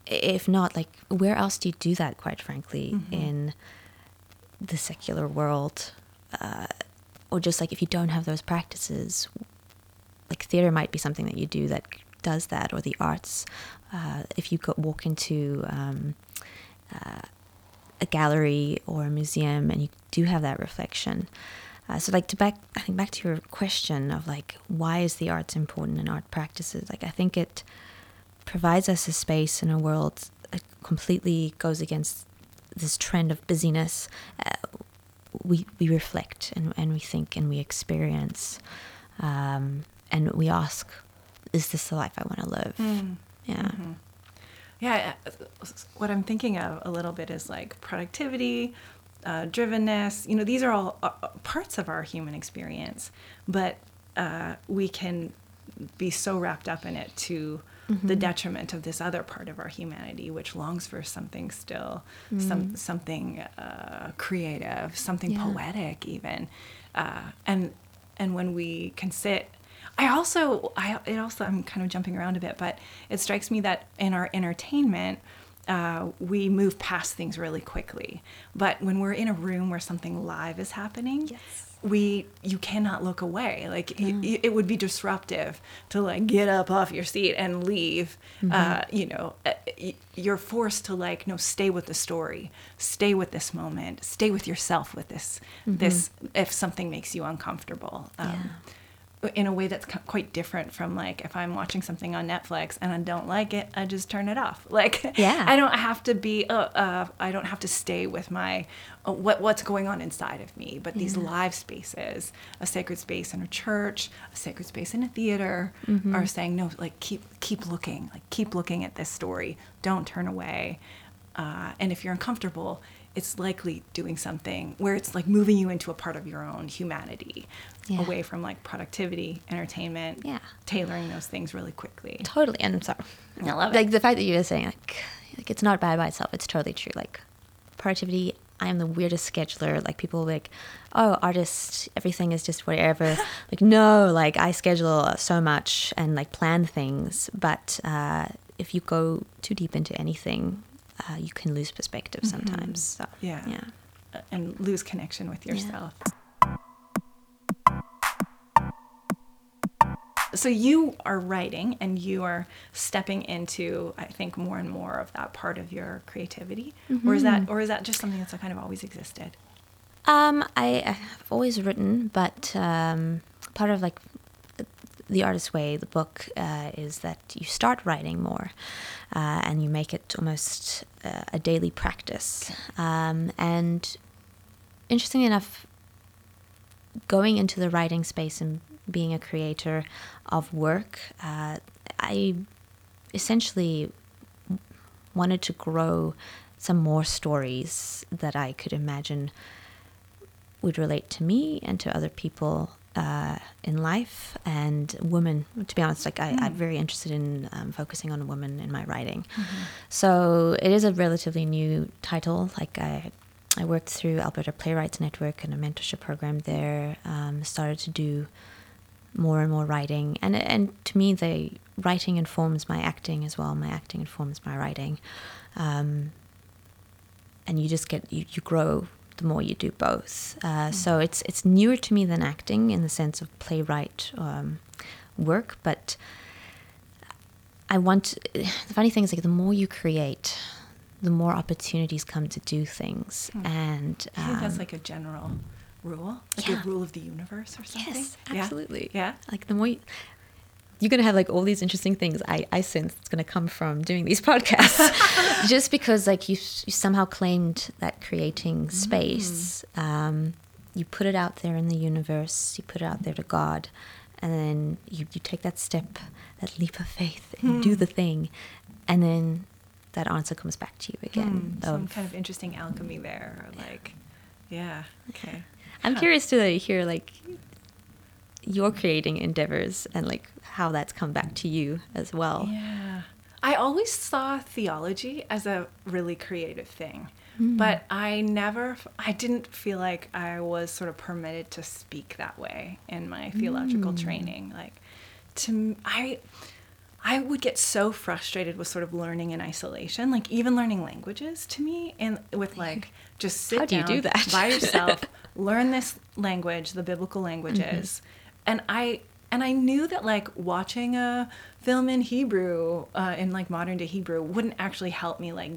Speaker 2: if not, like, where else do you do that? Quite frankly, mm-hmm. in the secular world, uh, or just like if you don't have those practices, like theater might be something that you do that does that, or the arts. Uh, if you go walk into um, uh, a gallery or a museum and you do have that reflection. Uh, so like to back I think back to your question of like why is the arts important in art practices? Like I think it provides us a space in a world that completely goes against this trend of busyness. Uh, we we reflect and, and we think and we experience um, and we ask, is this the life I want to live?
Speaker 1: Mm.
Speaker 2: Yeah. Mm-hmm.
Speaker 1: Yeah, uh, what I'm thinking of a little bit is like productivity, uh, drivenness. You know, these are all uh, parts of our human experience, but uh, we can be so wrapped up in it to the detriment of this other part of our humanity, which longs for something still, some something uh, creative, something
Speaker 2: Yeah.
Speaker 1: poetic, even. Uh, and and when we can sit I also, I it also, I'm kind of jumping around a bit, but it strikes me that in our entertainment, uh, we move past things really quickly. But when we're in a room where something live is happening,
Speaker 2: Yes.
Speaker 1: we you cannot look away. Like y- y- it would be disruptive to like get up off your seat and leave. Uh, you know, uh, you're forced to like no, stay with the story, stay with this moment, stay with yourself with this. This if something makes you uncomfortable. Um, in a way that's quite different from like if I'm watching something on Netflix and I don't like it, I just turn it off. Like
Speaker 2: Yeah.
Speaker 1: I don't have to be uh, uh I don't have to stay with my uh, what what's going on inside of me. But these live spaces, a sacred space in a church, a sacred space in a theater, are saying no, like keep keep looking, like keep looking at this story. Don't turn away. Uh, and if you're uncomfortable, it's likely doing something where it's like moving you into a part of your own humanity
Speaker 2: Yeah.
Speaker 1: away from like productivity, entertainment,
Speaker 2: Yeah.
Speaker 1: tailoring those things really quickly.
Speaker 2: Totally. And so,
Speaker 1: I love it.
Speaker 2: like the fact that you were saying like, like it's not bad by itself. It's totally true. Like productivity. I am the weirdest scheduler. Like people like, oh, artist, everything is just whatever. like no, like I schedule so much and like plan things. But uh, if you go too deep into anything, uh, you can lose perspective sometimes. So
Speaker 1: Yeah.
Speaker 2: yeah.
Speaker 1: Uh, And lose connection with yourself. So you are writing and you are stepping into, I think, more and more of that part of your creativity, or is that, or is that just something that's kind of always existed?
Speaker 2: Um, I, I've always written, but um, part of like the artist's way, the book, uh, is that you start writing more, uh, and you make it almost uh, a daily practice. Um, and interestingly enough, going into the writing space and being a creator of work, uh, I essentially wanted to grow some more stories that I could imagine would relate to me and to other people uh, in life and women. To be honest, like I, I'm very interested in um, focusing on women in my writing. So it is a relatively new title. Like I, I worked through Alberta Playwrights Network and a mentorship program there. Um, started to do more and more writing, and and to me, the writing informs my acting as well. My acting informs my writing. Um, and you just get you, you grow the more you do both. Uh, So it's it's newer to me than acting in the sense of playwright um, work, but I want. The funny thing is, like the more you create, the more opportunities come to do things, and
Speaker 1: I think that's
Speaker 2: um,
Speaker 1: like a general rule, like
Speaker 2: yeah.
Speaker 1: a rule of the universe or something.
Speaker 2: yes,
Speaker 1: Yeah?
Speaker 2: absolutely,
Speaker 1: Yeah.
Speaker 2: Like the more. You, you're gonna have like all these interesting things. I, I sense it's gonna come from doing these podcasts, just because like you, you somehow claimed that creating space. Um, you put it out there in the universe. You put it out there to God, and then you, you take that step, that leap of faith, and you do the thing, and then that answer comes back to you again.
Speaker 1: Hmm, some
Speaker 2: of-
Speaker 1: kind of interesting alchemy there, or like, yeah, okay.
Speaker 2: I'm
Speaker 1: Huh.
Speaker 2: curious to hear like your creating endeavors and like how that's come back to you as well.
Speaker 1: Yeah. I always saw theology as a really creative thing,
Speaker 2: Hmm.
Speaker 1: but I never, I didn't feel like I was sort of permitted to speak that way in my theological training. Like, to I, I would get so frustrated with sort of learning in isolation, like even learning languages to me, and with like just sit
Speaker 2: How do you
Speaker 1: down
Speaker 2: do that?
Speaker 1: by yourself, learn this language, the biblical languages, and I and I knew that like watching a film in Hebrew, uh, in like modern day Hebrew, wouldn't actually help me like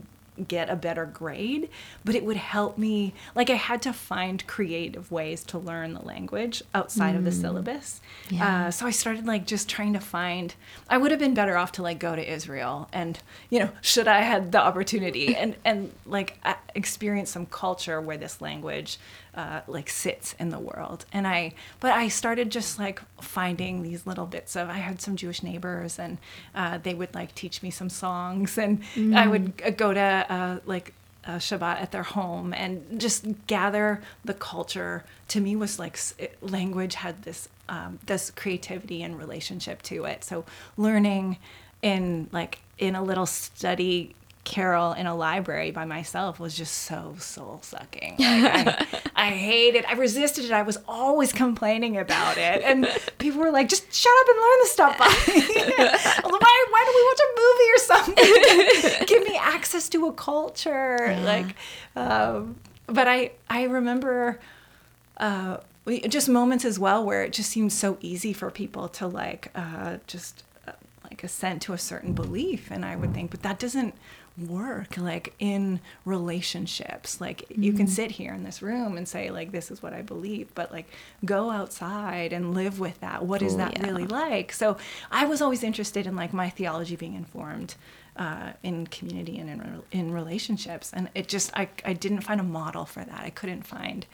Speaker 1: get a better grade, but it would help me like I had to find creative ways to learn the language outside of the syllabus.
Speaker 2: Yeah.
Speaker 1: Uh, so I started like just trying to find. I would have been better off to like go to Israel and you know should I had the opportunity and and like experience some culture where this language uh, like sits in the world. And I but I started just like finding these little bits of. I had some Jewish neighbors and uh, they would like teach me some songs and I would uh, go to uh, like uh, Shabbat at their home and just gather the culture. To me, was like it, language had this um, this creativity and relationship to it. So learning in like in a little study carrel in a library by myself was just so soul sucking. Like, I, I hated. I resisted it. I was always complaining about it, and people were like, "Just shut up and learn the stuff." why? Why don't we watch a movie or something? Give me access to a culture, like. Um, but I I remember. Uh, just moments as well where it just seems so easy for people to like uh, just uh, like assent to a certain belief and i would think but that doesn't work like in relationships. Like you can sit here in this room and say like this is what i believe but like go outside and live with that. What is
Speaker 2: Oh,
Speaker 1: that
Speaker 2: yeah.
Speaker 1: really like? So i was always interested in like my theology being informed uh, in community and in, in relationships and it just I, I didn't find a model for that. I couldn't find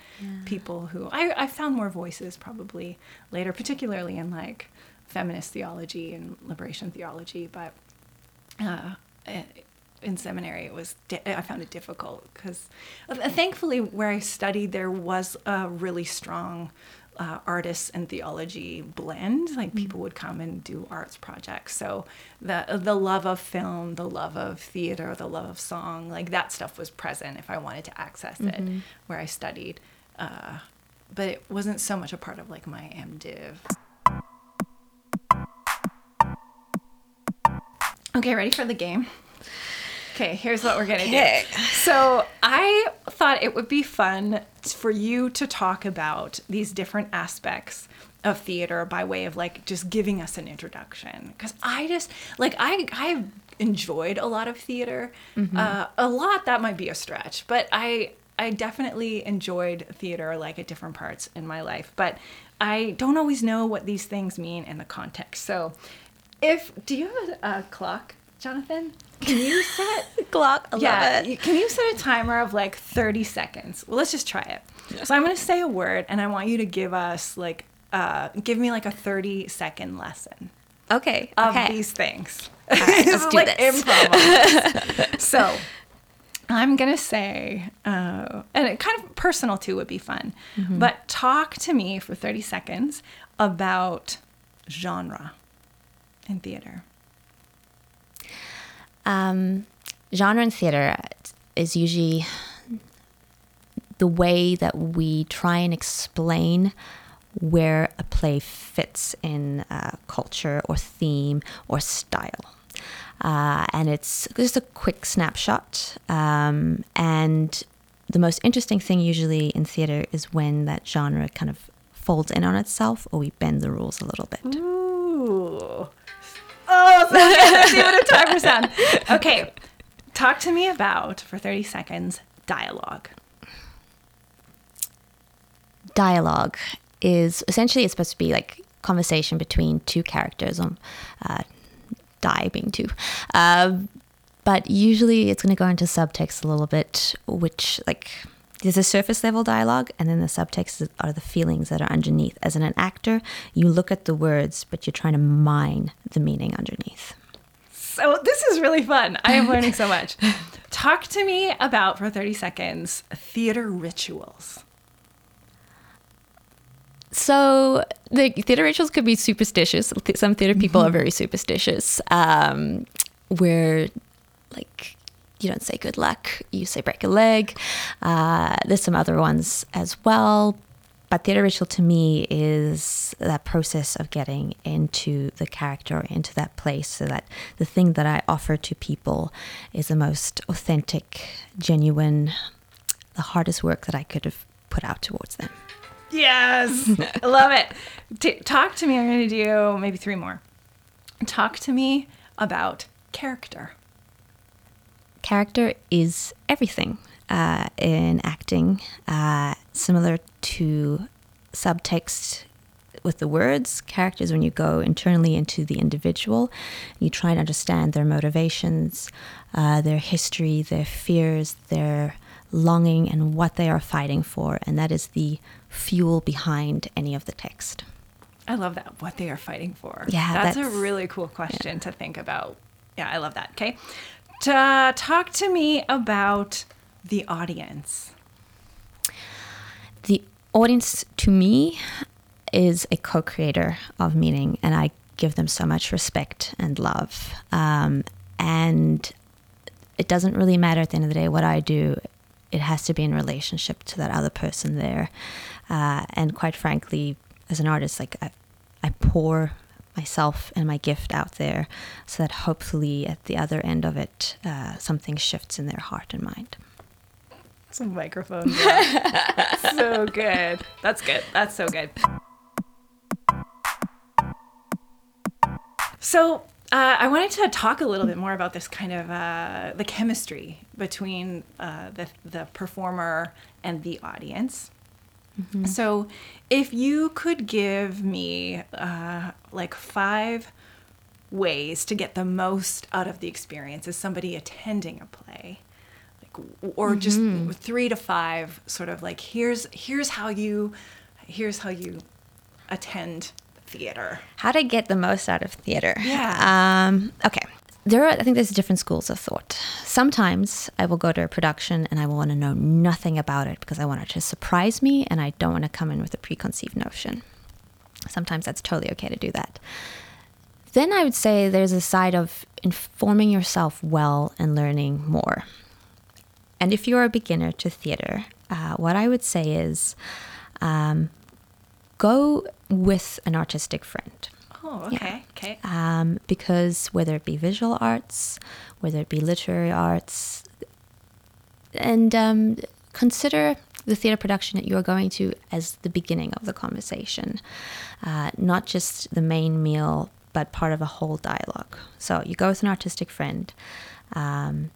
Speaker 1: people who I, I found more voices probably later particularly in like feminist theology and liberation theology but uh, in seminary it was di- i found it difficult because thankfully where i studied there was a really strong uh, artists and theology blend. Like people would come and do arts projects. So the the love of film the love of theater the love of song like that stuff was present if i wanted to access it where i studied. Uh, but it wasn't so much a part of like my MDiv. Okay, ready for the game? Okay, here's what we're gonna
Speaker 2: Okay.
Speaker 1: do. So I thought it would be fun for you to talk about these different aspects of theater by way of like just giving us an introduction. Because I just like I I enjoyed a lot of theater. Uh, a lot that might be a stretch, but I I definitely enjoyed theater like at different parts in my life. But I don't always know what these things mean in the context. So if do you have a, a clock, Jonathan? Can you set
Speaker 2: Clock. I
Speaker 1: yeah, can you set a timer of like 30 seconds? Well, let's just try it. So I'm going to say a word and I want you to give us like uh give me like a 30 second lesson
Speaker 2: Okay.
Speaker 1: of
Speaker 2: okay.
Speaker 1: these things.
Speaker 2: right, let's do
Speaker 1: like
Speaker 2: this.
Speaker 1: improv. so I'm gonna say, uh, and it kind of personal too would be fun,
Speaker 2: Mm-hmm.
Speaker 1: but talk to me for 30 seconds about genre in theater.
Speaker 2: Um, genre in theater is usually the way that we try and explain where a play fits in uh, culture or theme or style. Uh, and it's just a quick snapshot. Um, and the most interesting thing usually in theater is when that genre kind of folds in on itself or we bend the rules a little bit.
Speaker 1: Ooh. Oh, so see what a timer sound. Okay. Talk to me about, for 30 seconds, dialogue.
Speaker 2: dialogue is essentially it's supposed to be like conversation between two characters um uh, die being two uh, but usually it's going to go into subtext a little bit which like there's a surface level dialogue and then the subtext are the feelings that are underneath as an actor you look at the words but you're trying to mine the meaning underneath
Speaker 1: So this is really fun. I am learning so much. Talk to me about, for 30 seconds, theater rituals.
Speaker 2: So the theater rituals could be superstitious. Some theater people
Speaker 1: Mm-hmm.
Speaker 2: are very superstitious, um, where like you don't say good luck, you say break a leg. Uh, there's some other ones as well, but theater ritual to me is that process of getting into the character, into that place, so that the thing that I offer to people is the most authentic, genuine, the hardest work that I could have put out towards them.
Speaker 1: Yes, I love it. T- talk to me. I'm going to do maybe three more. Talk to me about character.
Speaker 2: Character is everything uh, in acting, uh, similar to subtext with the words. Characters, when you go internally into the individual, you try and understand their motivations, uh, their history, their fears, their longing, and what they are fighting for. And that is the fuel behind any of the text.
Speaker 1: I love that. What they are fighting for.
Speaker 2: Yeah,
Speaker 1: that's, a really cool question to think about. Yeah, I love that. Okay, Ta talk to me about the audience?
Speaker 2: The audience to me is a co creator of meaning, and I give them so much respect and love. Um, and it doesn't really matter at the end of the day what I do, it has to be in relationship to that other person there. Uh, and quite frankly, as an artist, like I, I pour myself and my gift out there so that hopefully at the other end of it, uh, something shifts in their heart and mind.
Speaker 1: Some microphone. so good. That's good. That's so good. So uh, I wanted to talk a little bit more about this kind of uh, the chemistry between uh, the the performer and the audience. Mm-hmm. So, if you could give me uh, like five ways to get the most out of the experience as somebody attending a play, like, or just mm-hmm. three to five, sort of like here's here's how you here's how you attend theater.
Speaker 2: How to get the most out of theater?
Speaker 1: Yeah.
Speaker 2: Um, okay there are, I think there's different schools of thought. Sometimes I will go to a production and I will want to know nothing about it because I want it to surprise me and I don't want to come in with a preconceived notion. Sometimes that's totally okay to do that. Then I would say there's a side of informing yourself well and learning more. And if you're a beginner to theater, uh, what I would say is um, go with an artistic friend.
Speaker 1: Oh, okay. Yeah. Okay.
Speaker 2: Um, because whether it be visual arts, whether it be literary arts, and um, consider the theater production that you're going to as the beginning of the conversation, uh, not just the main meal, but part of a whole dialogue. So you go with an artistic friend. Um,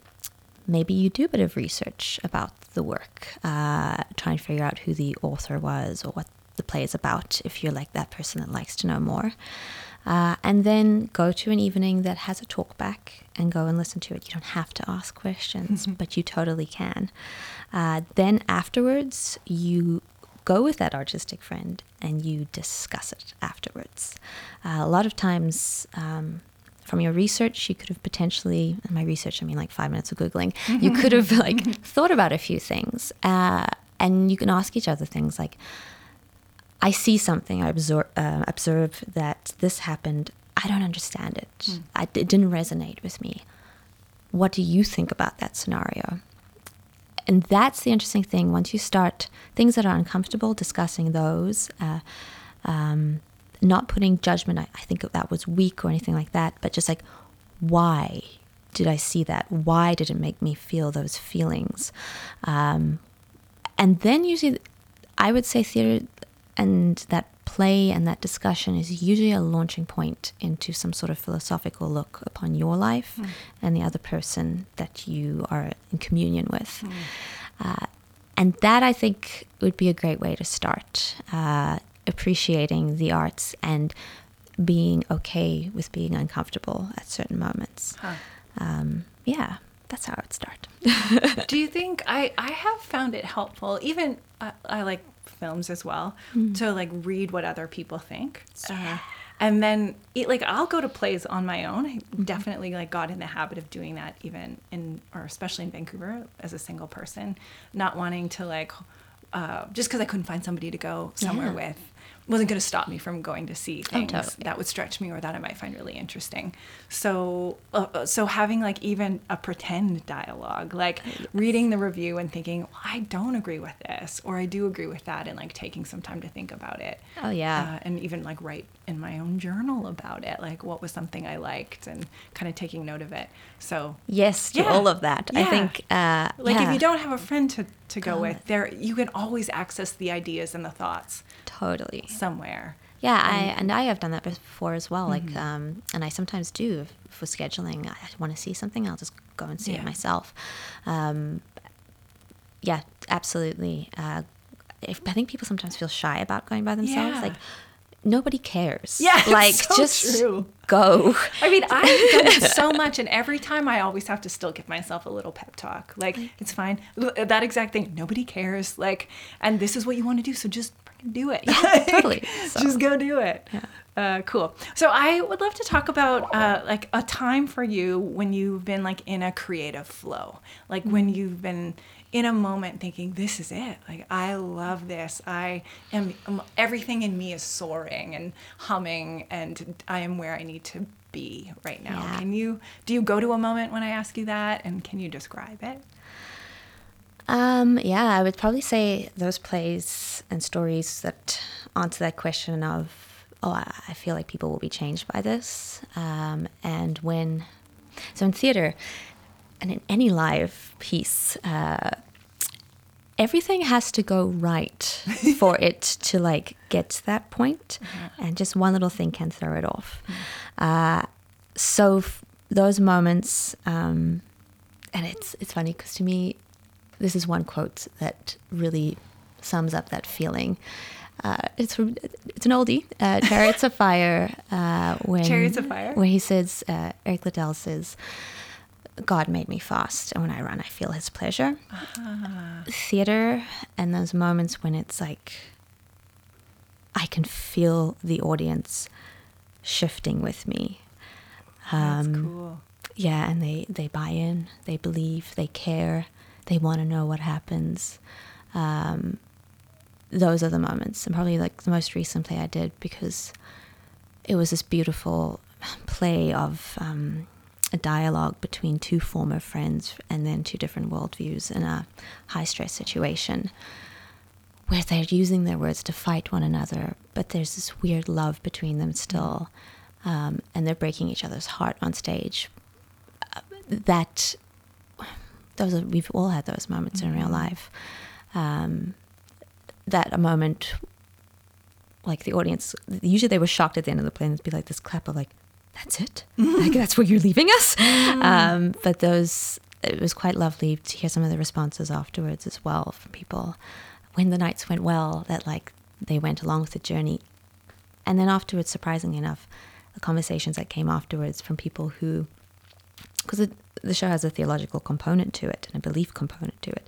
Speaker 2: maybe you do a bit of research about the work, uh, try and figure out who the author was or what the play is about if you're like that person that likes to know more. Uh, and then go to an evening that has a talk back and go and listen to it. You don't have to ask questions, mm-hmm. but you totally can. Uh, then afterwards, you go with that artistic friend and you discuss it afterwards. Uh, a lot of times, um, from your research, you could have potentially, in my research, I mean like five minutes of Googling, you could have like thought about a few things. Uh, and you can ask each other things like, I see something, I absorb, uh, observe that this happened. I don't understand it. Mm. I, it didn't resonate with me. What do you think about that scenario? And that's the interesting thing. Once you start things that are uncomfortable, discussing those, uh, um, not putting judgment, I, I think that was weak or anything like that, but just like, why did I see that? Why did it make me feel those feelings? Um, and then usually, I would say theater and that play and that discussion is usually a launching point into some sort of philosophical look upon your life mm. and the other person that you are in communion with. Mm. Uh, and that I think would be a great way to start uh, appreciating the arts and being okay with being uncomfortable at certain moments. Huh. Um, yeah, that's how I would start.
Speaker 1: Do you think I, I have found it helpful, even uh, I like films as well mm. to like read what other people think. Yeah. Uh, and then it, like I'll go to plays on my own. I mm-hmm. definitely like got in the habit of doing that even in or especially in Vancouver as a single person, not wanting to like uh, just because I couldn't find somebody to go somewhere yeah. with wasn't going to stop me from going to see oh, things oh, totally. that would stretch me or that I might find really interesting. So, uh, uh, so having like even a pretend dialogue, like yes. reading the review and thinking, well, I don't agree with this, or I do agree with that, and like taking some time to think about it.
Speaker 2: Oh yeah,
Speaker 1: uh, and even like write in my own journal about it, like what was something I liked, and kind of taking note of it. So
Speaker 2: yes, to yeah. all of that. Yeah. I think uh,
Speaker 1: like
Speaker 2: yeah.
Speaker 1: if you don't have a friend to to go with, there you can always access the ideas and the thoughts.
Speaker 2: Totally
Speaker 1: somewhere.
Speaker 2: Yeah, I and I have done that before as well. Mm-hmm. Like, um, and I sometimes do for scheduling. I want to see something, I'll just go and see yeah. it myself. Um, yeah, absolutely. Uh, if, I think people sometimes feel shy about going by themselves. Yeah. Like, nobody cares.
Speaker 1: Yeah,
Speaker 2: like
Speaker 1: so
Speaker 2: just
Speaker 1: true.
Speaker 2: go.
Speaker 1: I mean, I've done so much, and every time I always have to still give myself a little pep talk. Like, it's fine. That exact thing. Nobody cares. Like, and this is what you want to do. So just do it.
Speaker 2: Yeah, totally.
Speaker 1: So. Just go do it. Yeah. Uh, cool. So I would love to talk about uh, like a time for you when you've been like in a creative flow, like mm-hmm. when you've been in a moment thinking, this is it. Like, I love this. I am, um, everything in me is soaring and humming, and I am where I need to be right now.
Speaker 2: Yeah.
Speaker 1: Can you, do you go to a moment when I ask you that? And can you describe it?
Speaker 2: Um, yeah, I would probably say those plays and stories that answer that question of, oh, I I feel like people will be changed by this. Um, and when, so in theater and in any live piece, uh, everything has to go right for it to like get to that point. point, and just one little thing can throw it off. Uh, so f- those moments, um, and it's it's funny because to me, this is one quote that really sums up that feeling. Uh, it's from it's an oldie, uh, "Chariots of Fire." Uh, when
Speaker 1: Chariots of Fire?
Speaker 2: where he says, uh, Eric Liddell says, "God made me fast, and when I run, I feel His pleasure." Theater and those moments when it's like, I can feel the audience shifting with me.
Speaker 1: That's
Speaker 2: Um,
Speaker 1: cool.
Speaker 2: yeah and they they buy in they believe they care they want to know what happens um, those are the moments and probably like the most recent play i did because it was this beautiful play of um, a dialogue between two former friends and then two different worldviews in a high stress situation where they're using their words to fight one another, but there's this weird love between them still, um, and they're breaking each other's heart on stage. Uh, That those are, we've all had those moments in real life. Um, that a moment, like the audience, usually they were shocked at the end of the play and it'd be like this clap of like, "That's it, like that's where you're leaving us." Um, but those, it was quite lovely to hear some of the responses afterwards as well from people. When the nights went well that like they went along with the journey. And then afterwards surprisingly enough the conversations that came afterwards from people who because the show has a theological component to it and a belief component to it.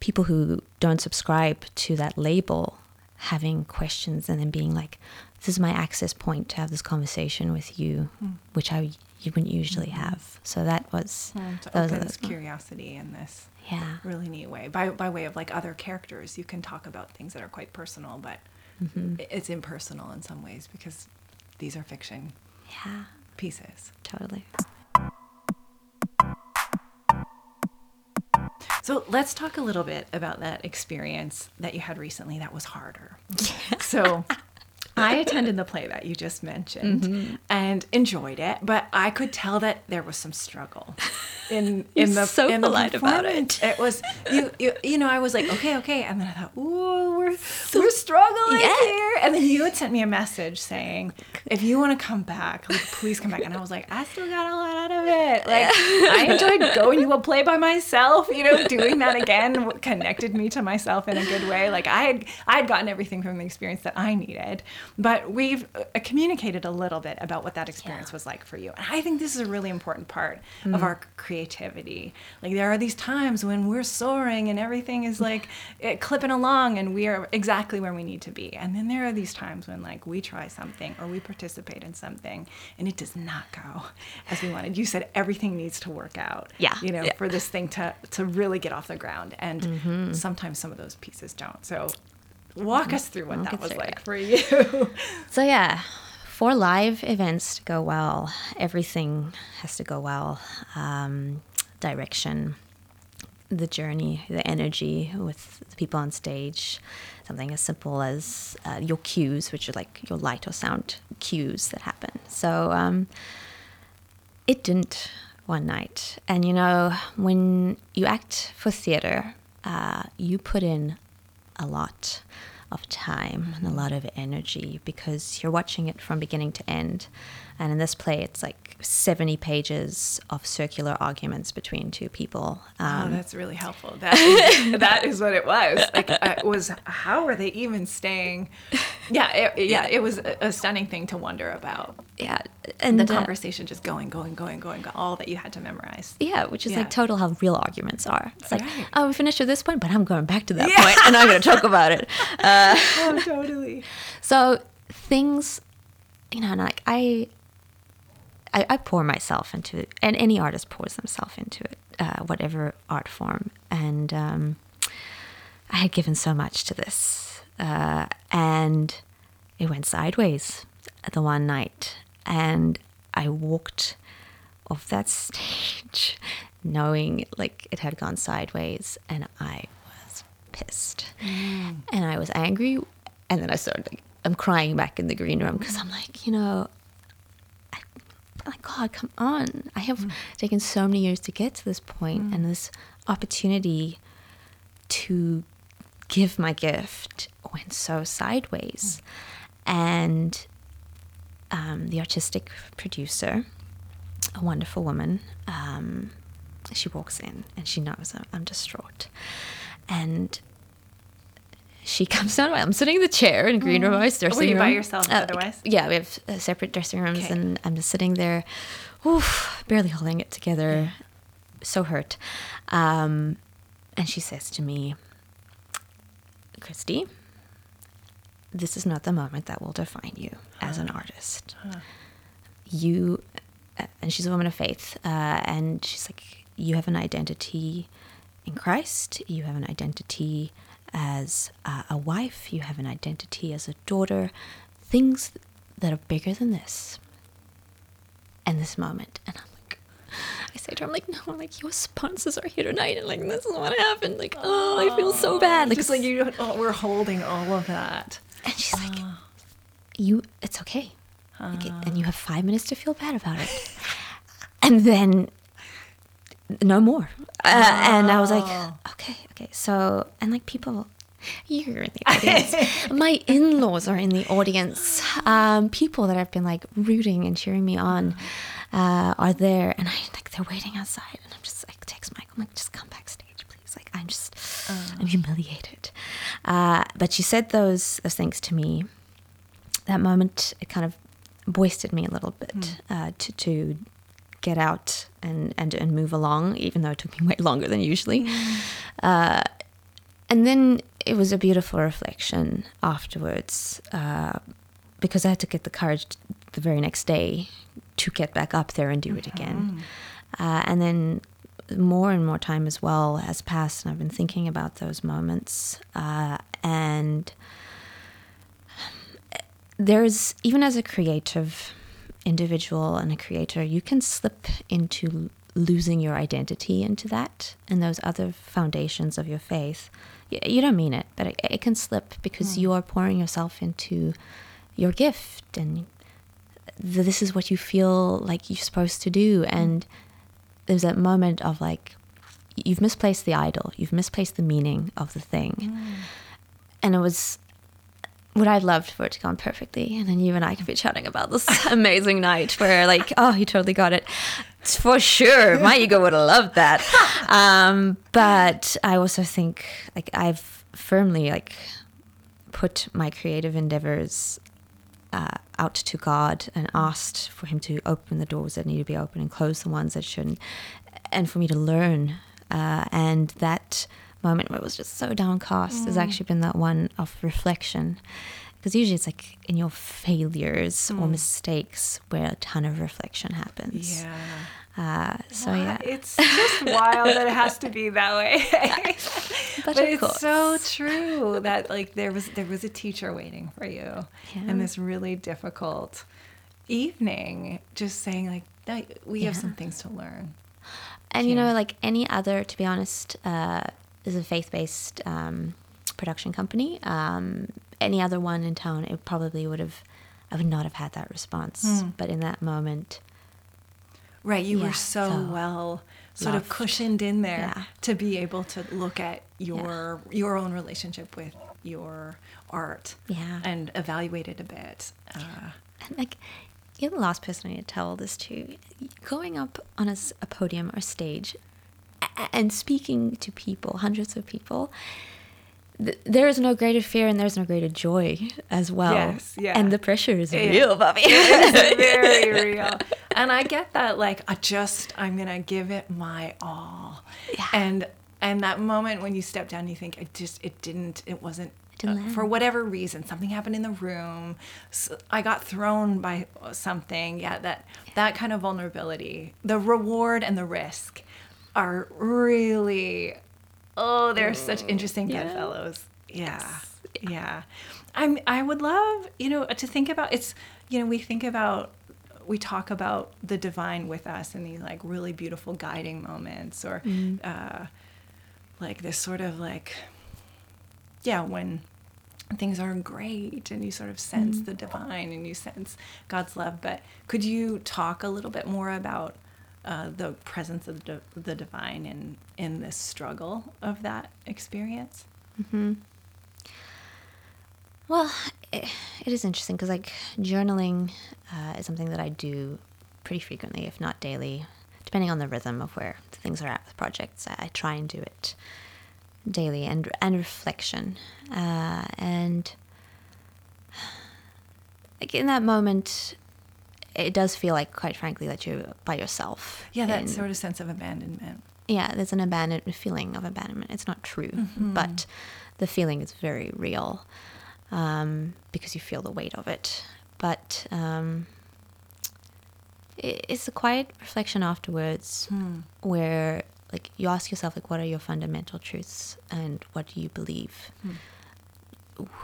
Speaker 2: People who don't subscribe to that label having questions and then being like this is my access point to have this conversation with you hmm. which i you wouldn't usually hmm. have. So that was
Speaker 1: Mm, to
Speaker 2: those are
Speaker 1: open this curiosity in this
Speaker 2: yeah.
Speaker 1: really neat way. By by way of like other characters you can talk about things that are quite personal but mm-hmm. i- it's impersonal in some ways because these are fiction
Speaker 2: yeah.
Speaker 1: pieces.
Speaker 2: Totally
Speaker 1: so let's talk a little bit about that experience that you had recently that was harder. So I attended the play that you just mentioned
Speaker 2: Mm-hmm.
Speaker 1: and enjoyed it, but I could tell that there was some struggle in in the
Speaker 2: so
Speaker 1: in the
Speaker 2: about
Speaker 1: performance. It was you, you you know I was like okay okay, and then I thought ooh we're we're struggling
Speaker 2: Yeah.
Speaker 1: here, and then you had sent me a message saying if you want to come back, like please come back, and I was like I still got a lot out of it. Like I enjoyed going to a play by myself, you know, doing that again connected me to myself in a good way. Like I had I had gotten everything from the experience that I needed, but we've uh, communicated a little bit about what that experience was like for you. And I think this is a really important part of our creativity. Like there are these times when we're soaring and everything is like eh, clipping along and we are exactly where we need to be. And then there are these times when like we try something or we participate in something and it does not go as we wanted. You said everything needs to work out.
Speaker 2: Yeah,
Speaker 1: You know,
Speaker 2: yeah.
Speaker 1: for this thing to to really get off the ground. And sometimes some of those pieces don't. So walk us through what
Speaker 2: Walk
Speaker 1: that was like
Speaker 2: it.
Speaker 1: for you.
Speaker 2: So yeah, for live events to go well, everything has to go well. Um, direction, the journey, the energy with the people on stage. Something as simple as uh, your cues, which are like your light or sound cues that happen. So um, it didn't one night. And you know, when you act for theater, uh, you put in a lot of time and a lot of energy because you're watching it from beginning to end. And in this play, it's like 70 pages of circular arguments between two people.
Speaker 1: Oh,
Speaker 2: Um,
Speaker 1: that's really helpful. That is, that is what it was. Like, uh, it was how are they even staying? Yeah, it, yeah, it was a stunning thing to wonder about.
Speaker 2: yeah. And
Speaker 1: The
Speaker 2: uh,
Speaker 1: conversation just going, going, going, going, go- all that you had to memorize.
Speaker 2: Yeah, which is
Speaker 1: Yeah.
Speaker 2: like total how real arguments are. It's like,
Speaker 1: Right.
Speaker 2: oh, we finished at this point, but I'm going back to that
Speaker 1: Yeah.
Speaker 2: point and I'm going to talk about it. Uh,
Speaker 1: Oh, totally.
Speaker 2: So things, you know, and like I, I, I pour myself into it, and any artist pours themselves into it. uh, whatever art form. And um, I had given so much to this. Uh, and it went sideways the one night. And I walked off that stage knowing like it had gone sideways. And I was pissed. And I was angry. And then I started, like, I'm crying back in the green room because I'm like, you know, like god come on i have
Speaker 1: Mm.
Speaker 2: taken so many years to get to this point and this opportunity to give my gift went so sideways
Speaker 1: Mm.
Speaker 2: and um, the artistic producer a wonderful woman um, she walks in and she knows I'm, I'm distraught and she comes down. I'm sitting in the chair in green room. I was dressing
Speaker 1: Were you
Speaker 2: room.
Speaker 1: by yourself
Speaker 2: Uh,
Speaker 1: otherwise?
Speaker 2: Yeah, we have uh, separate dressing rooms,
Speaker 1: Okay.
Speaker 2: and I'm just sitting there, oof, barely holding it together, so hurt. Um, and she says to me, Christy, this is not the moment that will define you as an artist. You, uh, and she's a woman of faith, uh, and she's like, you have an identity in Christ, you have an identity as uh, a wife, you have an identity as a daughter, things that are bigger than this. And this moment, and I'm like, I say to her, I'm like, no, I'm like, your sponsors are here tonight, and like, this is what happened. Like, oh, I feel so bad. Like,
Speaker 1: just like you oh, we're holding all of that.
Speaker 2: and she's like, you, it's okay. Like, and you have five minutes to feel bad about it. and then no more. Uh, and I was like, okay, okay. So, and like people, you're in the audience. My in laws are in the audience. Um, people that have been like rooting and cheering me on uh, are there. And I like, they're waiting outside. And I'm just like, text Michael, I'm like, just come backstage, please. Like, I'm just, I'm humiliated. Uh, but she said those, those things to me. That moment, it kind of boisted me a little bit uh, to, to get out and, and, and move along, even though it took me way longer than usually. Uh, and then it was a beautiful reflection afterwards uh, because I had to get the courage the very next day to get back up there and do it again. Uh, and then more and more time as well has passed, and I've been thinking about those moments. Uh, and there's, even as a creative individual and a creator, you can slip into losing your identity into that and those other foundations of your faith. You don't mean it, but it, it can slip because hmm. you are pouring yourself into your gift and th- this is what you feel like you're supposed to do. Hmm. And there's that moment of like, you've misplaced the idol, you've misplaced the meaning of the thing. Hmm. And it was what I'd loved for it to go on perfectly. And then you and I could be chatting about this amazing night where, like, oh, you totally got it. For sure. My ego would have loved that. Um, but I also think, like, I've firmly, like, put my creative endeavors uh, out to God and asked for Him to open the doors that need to be open and close the ones that shouldn't, and for me to learn. Uh, and that moment where it was just so downcast has actually been that one of reflection. Because usually it's like in your failures or mistakes where a ton of reflection happens.
Speaker 1: Yeah.
Speaker 2: Uh, so yeah,
Speaker 1: It's just wild that it has to be that way.
Speaker 2: But
Speaker 1: but it's
Speaker 2: course.
Speaker 1: so true that like there was there was a teacher waiting for you
Speaker 2: Yeah.
Speaker 1: in this really difficult evening, just saying like "No, we have some things to learn.
Speaker 2: And you know, like any other, to be honest, uh, is a faith-based um, production company. Um, any other one in town, it probably would have, I would not have had that response.
Speaker 1: Hmm.
Speaker 2: But in that moment,
Speaker 1: Right, you
Speaker 2: Yeah,
Speaker 1: were so,
Speaker 2: so
Speaker 1: well sort of cushioned in there
Speaker 2: Yeah.
Speaker 1: to be able to look at your your own relationship with your art
Speaker 2: Yeah.
Speaker 1: and evaluate it a bit. Uh,
Speaker 2: and like, you're the last person I need to tell this to. Going up on a podium or stage a- and speaking to people, hundreds of people, th- there is no greater fear and there's no greater joy as well.
Speaker 1: Yes, yeah.
Speaker 2: And the pressure is
Speaker 1: Yeah.
Speaker 2: real, Bobby.
Speaker 1: it's very real. And I get that like I just I'm gonna give it my all.
Speaker 2: Yeah.
Speaker 1: And and that moment when you step down you think it just it didn't it wasn't uh, for whatever reason something happened in the room I got thrown by something yeah that that kind of vulnerability the reward and the risk are really oh they're such mm. interesting
Speaker 2: yeah.
Speaker 1: bedfellows. Yeah yeah. I'm i would love you know to think about it's you know we think about we talk about the divine with us in these like really beautiful guiding moments or mm. uh, like this sort of like yeah when things are great and you sort of sense mm. the divine and you sense god's love but could you talk a little bit more about uh, the presence of the, the divine in in this struggle of that experience?
Speaker 2: Well, it, it is interesting because like journaling uh, is something that I do pretty frequently, if not daily, depending on the rhythm of where things are at with projects. I, I try and do it daily and and reflection. Uh, and like in that moment it does feel like quite frankly that you're by yourself
Speaker 1: yeah that
Speaker 2: in-
Speaker 1: sort of sense of abandonment
Speaker 2: yeah, there's an abandoned feeling of abandonment. It's not true, but the feeling is very real um, because you feel the weight of it. But um, i- it's a quiet reflection afterwards where, like, you ask yourself, like, what are your fundamental truths and what do you believe?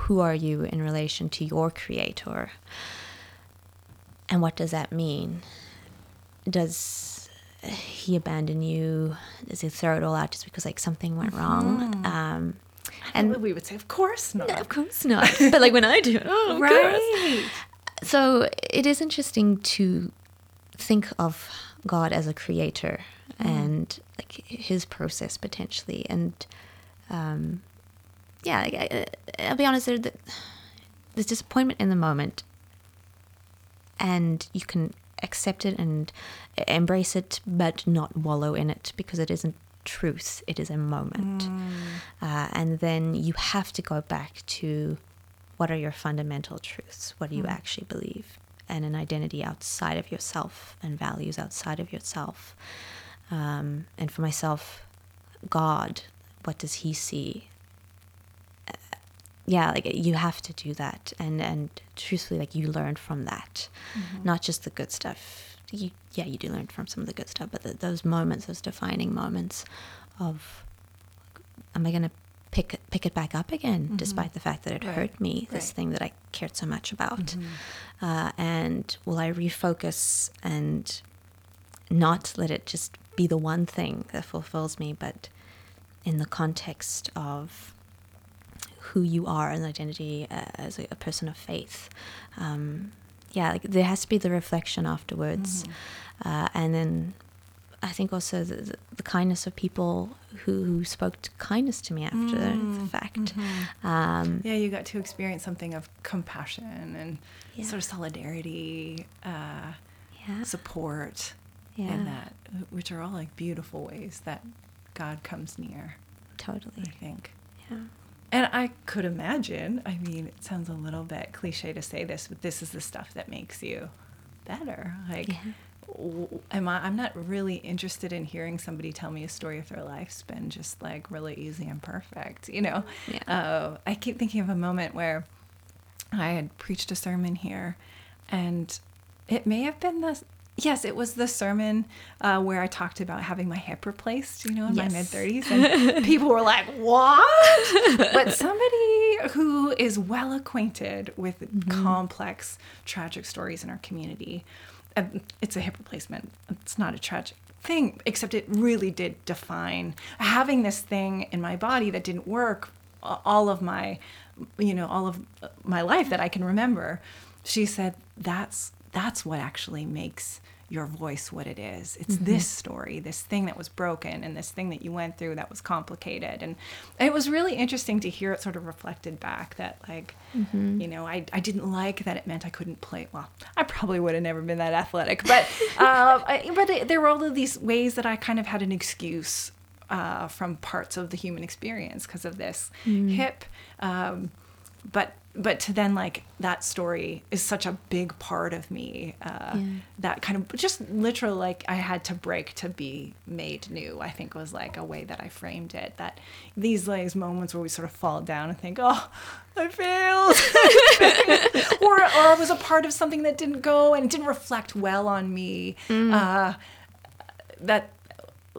Speaker 2: Who are you in relation to your creator? And what does that mean? Does he abandon you? Does he throw it all out just because like something went wrong? Um,
Speaker 1: and we would say of course not
Speaker 2: of course not. but like when I do, oh, of course.
Speaker 1: right
Speaker 2: So it is interesting to think of God as a creator and like his process potentially. And um, yeah, I, I'll be honest, there, there's disappointment in the moment, and you can accept it and embrace it, but not wallow in it because it isn't truth, it is a moment. Uh, and then you have to go back to what are your fundamental truths? What do you actually believe? And an identity outside of yourself and values outside of yourself. Um, and for myself, God, what does He see? Yeah, like you have to do that, and and truthfully, like you learn from that, mm-hmm. not just the good stuff. You yeah, you do learn from some of the good stuff, but th those moments, those defining moments, of am I gonna pick pick it back up again, mm-hmm. despite the fact that it
Speaker 1: Right,
Speaker 2: hurt me, this
Speaker 1: right.
Speaker 2: thing that I cared so much about, mm-hmm. uh, and will I refocus and not let it just be the one thing that fulfills me, but in the context of who you are as an identity uh, as a, a person of faith. Um, yeah, like there has to be the reflection afterwards, uh, and then I think also the, the, the kindness of people who, who spoke to kindness to me after the fact. Um,
Speaker 1: yeah you got to experience something of compassion and
Speaker 2: Yeah.
Speaker 1: sort of solidarity uh,
Speaker 2: yeah,
Speaker 1: support
Speaker 2: yeah,
Speaker 1: and that which are all like beautiful ways that god comes near
Speaker 2: totally.
Speaker 1: i think
Speaker 2: Yeah.
Speaker 1: And i could imagine i mean it sounds a little bit cliche to say this but this is the stuff that makes you better like
Speaker 2: Yeah.
Speaker 1: am I, i'm not really interested in hearing somebody tell me a story of their life's been just like really easy and perfect you know
Speaker 2: Yeah.
Speaker 1: uh, i keep thinking of a moment where i had preached a sermon here and it may have been the yes it was the sermon uh, where i talked about having my hip replaced you know in
Speaker 2: Yes.
Speaker 1: my mid-30s and people were like what? But somebody who is well acquainted with complex tragic stories in our community um, it's a hip replacement. It's not a tragic thing except it really did define having this thing in my body that didn't work all of my you know all of my life that i can remember. She said that's that's what actually makes your voice what it is. It's this story this thing that was broken and this thing that you went through that was complicated. And it was really interesting to hear it sort of reflected back that like you know I, I didn't like that it meant i couldn't play. Well i probably would have never been that athletic but um, I, but it, there were all of these ways that i kind of had an excuse uh, from parts of the human experience because of this hip um, but but to then like that story is such a big part of me uh,
Speaker 2: Yeah.
Speaker 1: that kind of just literally like i had to break to be made new i think was like a way that i framed it that these like moments where we sort of fall down and think oh i failed. Or or i was a part of something that didn't go and didn't reflect well on me. Uh, that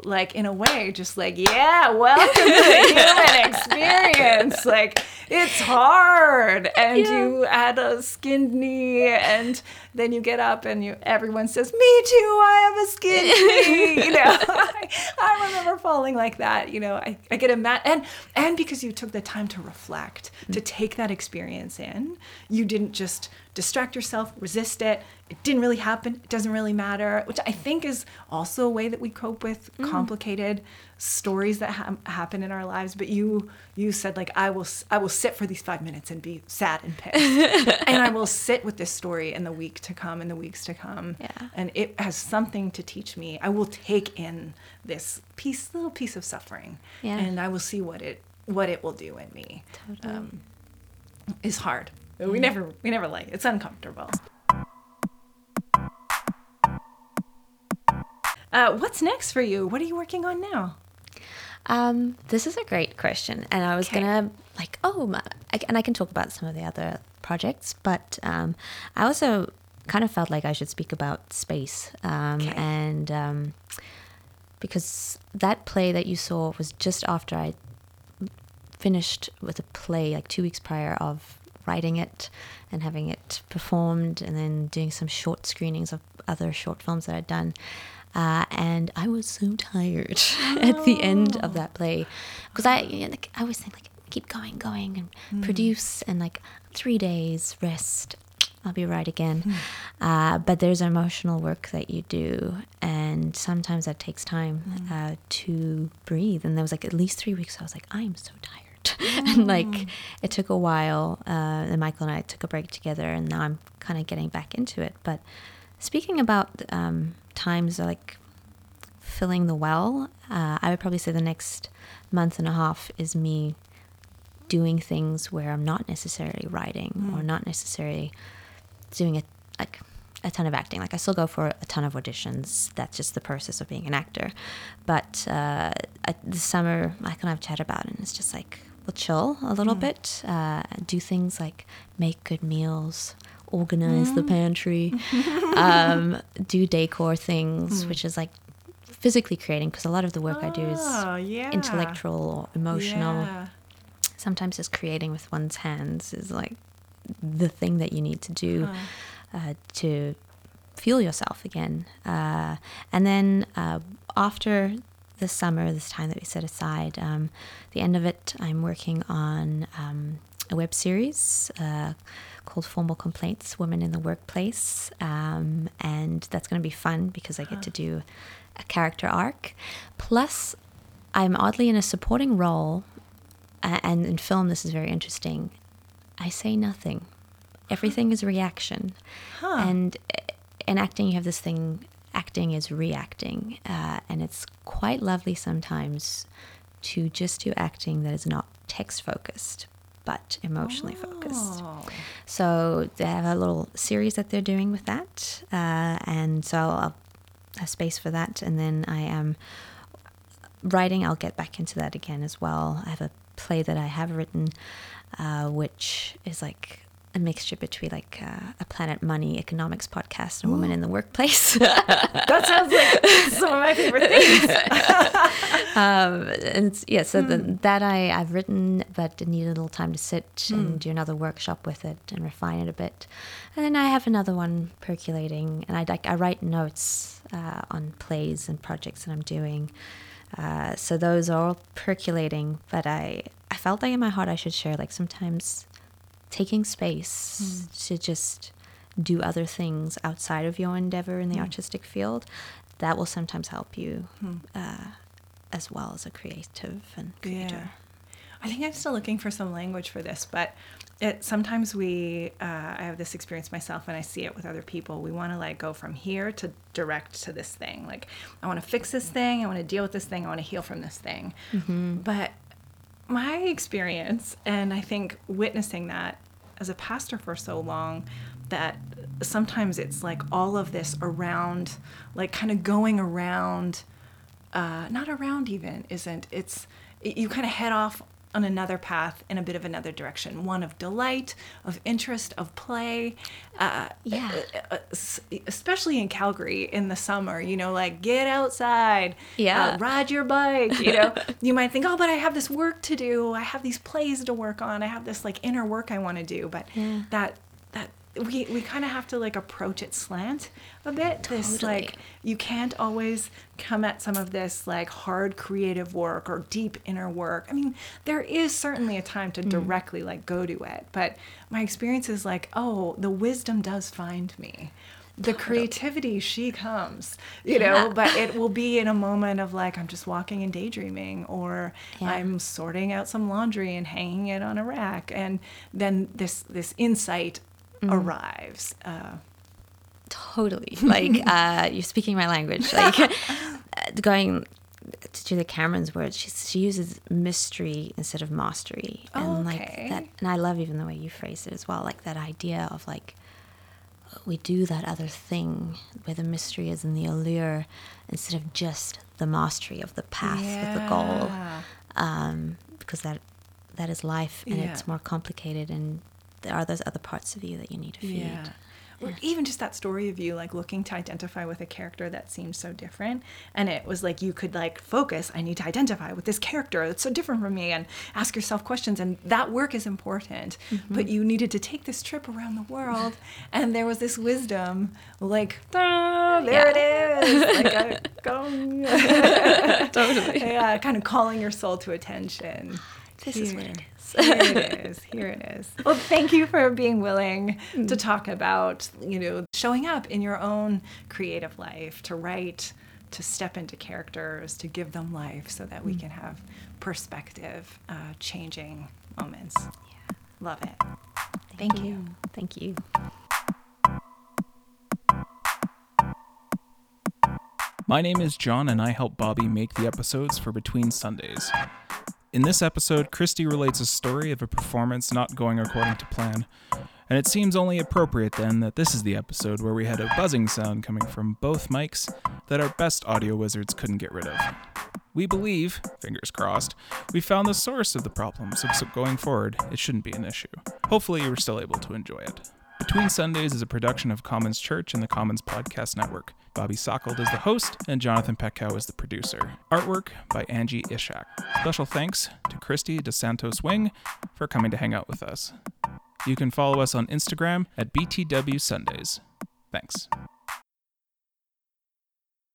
Speaker 1: like in a way just like yeah welcome to the human experience. Like it's hard and
Speaker 2: Yeah.
Speaker 1: you add a skinned knee and then you get up and you everyone says me too i have a skinned knee you know? I, I remember falling like that you know? I, I get a mad and and because you took the time to reflect to mm. take that experience in you didn't just distract yourself resist it. It didn't really happen. It doesn't really matter which i think is also a way that we cope with complicated stories that ha- happen in our lives. But you you said like i will i will sit for these five minutes and be sad and pissed. And i will sit with this story in the week to come and the weeks to come.
Speaker 2: Yeah.
Speaker 1: and it has something to teach me. I will take in this piece little piece of suffering.
Speaker 2: Yeah.
Speaker 1: and i will see what it what it will do in me.
Speaker 2: Totally.
Speaker 1: um, is hard we never we never like it. it's uncomfortable uh, what's next for you what are you working on now
Speaker 2: Um, this is a great question, and I was
Speaker 1: Okay.
Speaker 2: gonna like, oh, my, and I can talk about some of the other projects, but um, I also kind of felt like I should speak about space, um,
Speaker 1: Okay.
Speaker 2: and um, because that play that you saw was just after I finished with a play like two weeks prior of writing it and having it performed and then doing some short screenings of other short films that I'd done. Uh, and I was so tired at the end of that play because I, you know, like, I always think like keep going, going and produce and like three days rest. I'll be right again. Uh, but there's emotional work that you do, and sometimes that takes time uh, to breathe. And there was like at least three weeks I was like, I'm so tired. and like it took a while. Uh, and Michael and I took a break together, and now I'm kind of getting back into it. But speaking about um, times like filling the well, uh, I would probably say the next month and a half is me doing things where I'm not necessarily writing or not necessarily doing it like a ton of acting. Like I still go for a ton of auditions. That's just the process of being an actor. But uh, at this summer, Michael and I have chatted about it, and it's just like we'll chill a little bit, uh, do things like make good meals, organize the pantry, um, do decor things, which is like physically creating because a lot of the work I do is
Speaker 1: Oh, yeah.
Speaker 2: intellectual or emotional
Speaker 1: Yeah.
Speaker 2: sometimes just creating with one's hands is like the thing that you need to do uh, to feel yourself again. Uh, and then uh, after the summer, this time that we set aside, um, the end of it, I'm working on um, a web series uh, called Formal Complaints Women in the Workplace. Um, and that's going to be fun because I get to do a character arc. Plus, I'm oddly in a supporting role uh, and in film this is very interesting i say nothing everything is reaction and uh, in acting you have this thing acting is reacting uh, and it's quite lovely sometimes to just do acting that is not text focused but emotionally focused
Speaker 1: Oh.
Speaker 2: so they have a little series that they're doing with that, uh, and so I'll have space for that. And then I am writing. I'll get back into that again as well. I have a play that I have written, uh, which is like a mixture between like uh, a Planet Money economics podcast and Women in the Workplace.
Speaker 1: That sounds like some of my favorite things.
Speaker 2: um, and yeah, so the, that I, I've written, but it needed a little time to sit and do another workshop with it and refine it a bit. And then I have another one percolating, and I like I write notes uh, on plays and projects that I'm doing. Uh, so those are all percolating, but I I felt like in my heart I should share like sometimes taking space to just do other things outside of your endeavor in the artistic field that will sometimes help you uh, as well as a creative and creator.
Speaker 1: Yeah. I think I'm still looking for some language for this, but it sometimes we uh, I have this experience myself and I see it with other people. We want to like go from here to direct to this thing. Like I want to fix this thing, I want to deal with this thing, I want to heal from this thing. But my experience and I think witnessing that as a pastor for so long that sometimes it's like all of this around like kind of going around uh, not around even isn't it's it, you kind of head off on another path in a bit of another direction one of delight of interest of play uh,
Speaker 2: Yeah.
Speaker 1: uh, uh, especially in calgary in the summer you know like get outside
Speaker 2: Yeah.
Speaker 1: uh, ride your bike you know you might think oh but i have this work to do i have these plays to work on i have this like inner work i want to do but
Speaker 2: Yeah.
Speaker 1: that we, we kind of have to like approach it slant a bit this
Speaker 2: Totally.
Speaker 1: like you can't always come at some of this like hard creative work or deep inner work i mean there is certainly a time to hmm. directly like go to it but my experience is like oh the wisdom does find me the creativity she comes you know
Speaker 2: Yeah.
Speaker 1: but it will be in a moment of like i'm just walking and daydreaming or
Speaker 2: Yeah.
Speaker 1: i'm sorting out some laundry and hanging it on a rack and then this this insight arrives uh,
Speaker 2: Totally. Like uh, you're speaking my language. Like going to the Cameron's words, she, she uses mystery instead of mastery, and like that. And I love even the way you phrase it as well. Like that idea of like we do that other thing where the mystery is in the allure instead of just the mastery of the path of the goal, um, because that that is life and
Speaker 1: Yeah.
Speaker 2: it's more complicated and there are those other parts of you that you need to feed.
Speaker 1: Yeah. Or even just that story of you like looking to identify with a character that seemed so different. And it was like you could like focus, I need to identify with this character that's so different from me and ask yourself questions. And that work is important. But you needed to take this trip around the world. and there was this wisdom like, "Ah, there it is. Like, I.
Speaker 2: Totally.
Speaker 1: yeah, kind of calling your soul to attention.
Speaker 2: This is what it
Speaker 1: is. Here it is. Here it is. Well, thank you for being willing to talk about, you know, showing up in your own creative life, to write, to step into characters, to give them life so that we can have perspective uh, changing moments. Yeah. Love it. Thank you.
Speaker 2: Thank you.
Speaker 3: My name is John, and I help Bobby make the episodes for Between Sundays. In this episode, Christy relates a story of a performance not going according to plan, and it seems only appropriate then that this is the episode where we had a buzzing sound coming from both mics that our best audio wizards couldn't get rid of. We believe, fingers crossed, we found the source of the problem, so going forward, it shouldn't be an issue. Hopefully, you were still able to enjoy it. Between Sundays is a production of Commons Church and the Commons Podcast Network. Bobby Sockold is the host, and Jonathan Petkow is the producer. Artwork by Angie Ishak. Special thanks to Christy DeSantos Wing for coming to hang out with us. You can follow us on Instagram at BTW Sundays. Thanks.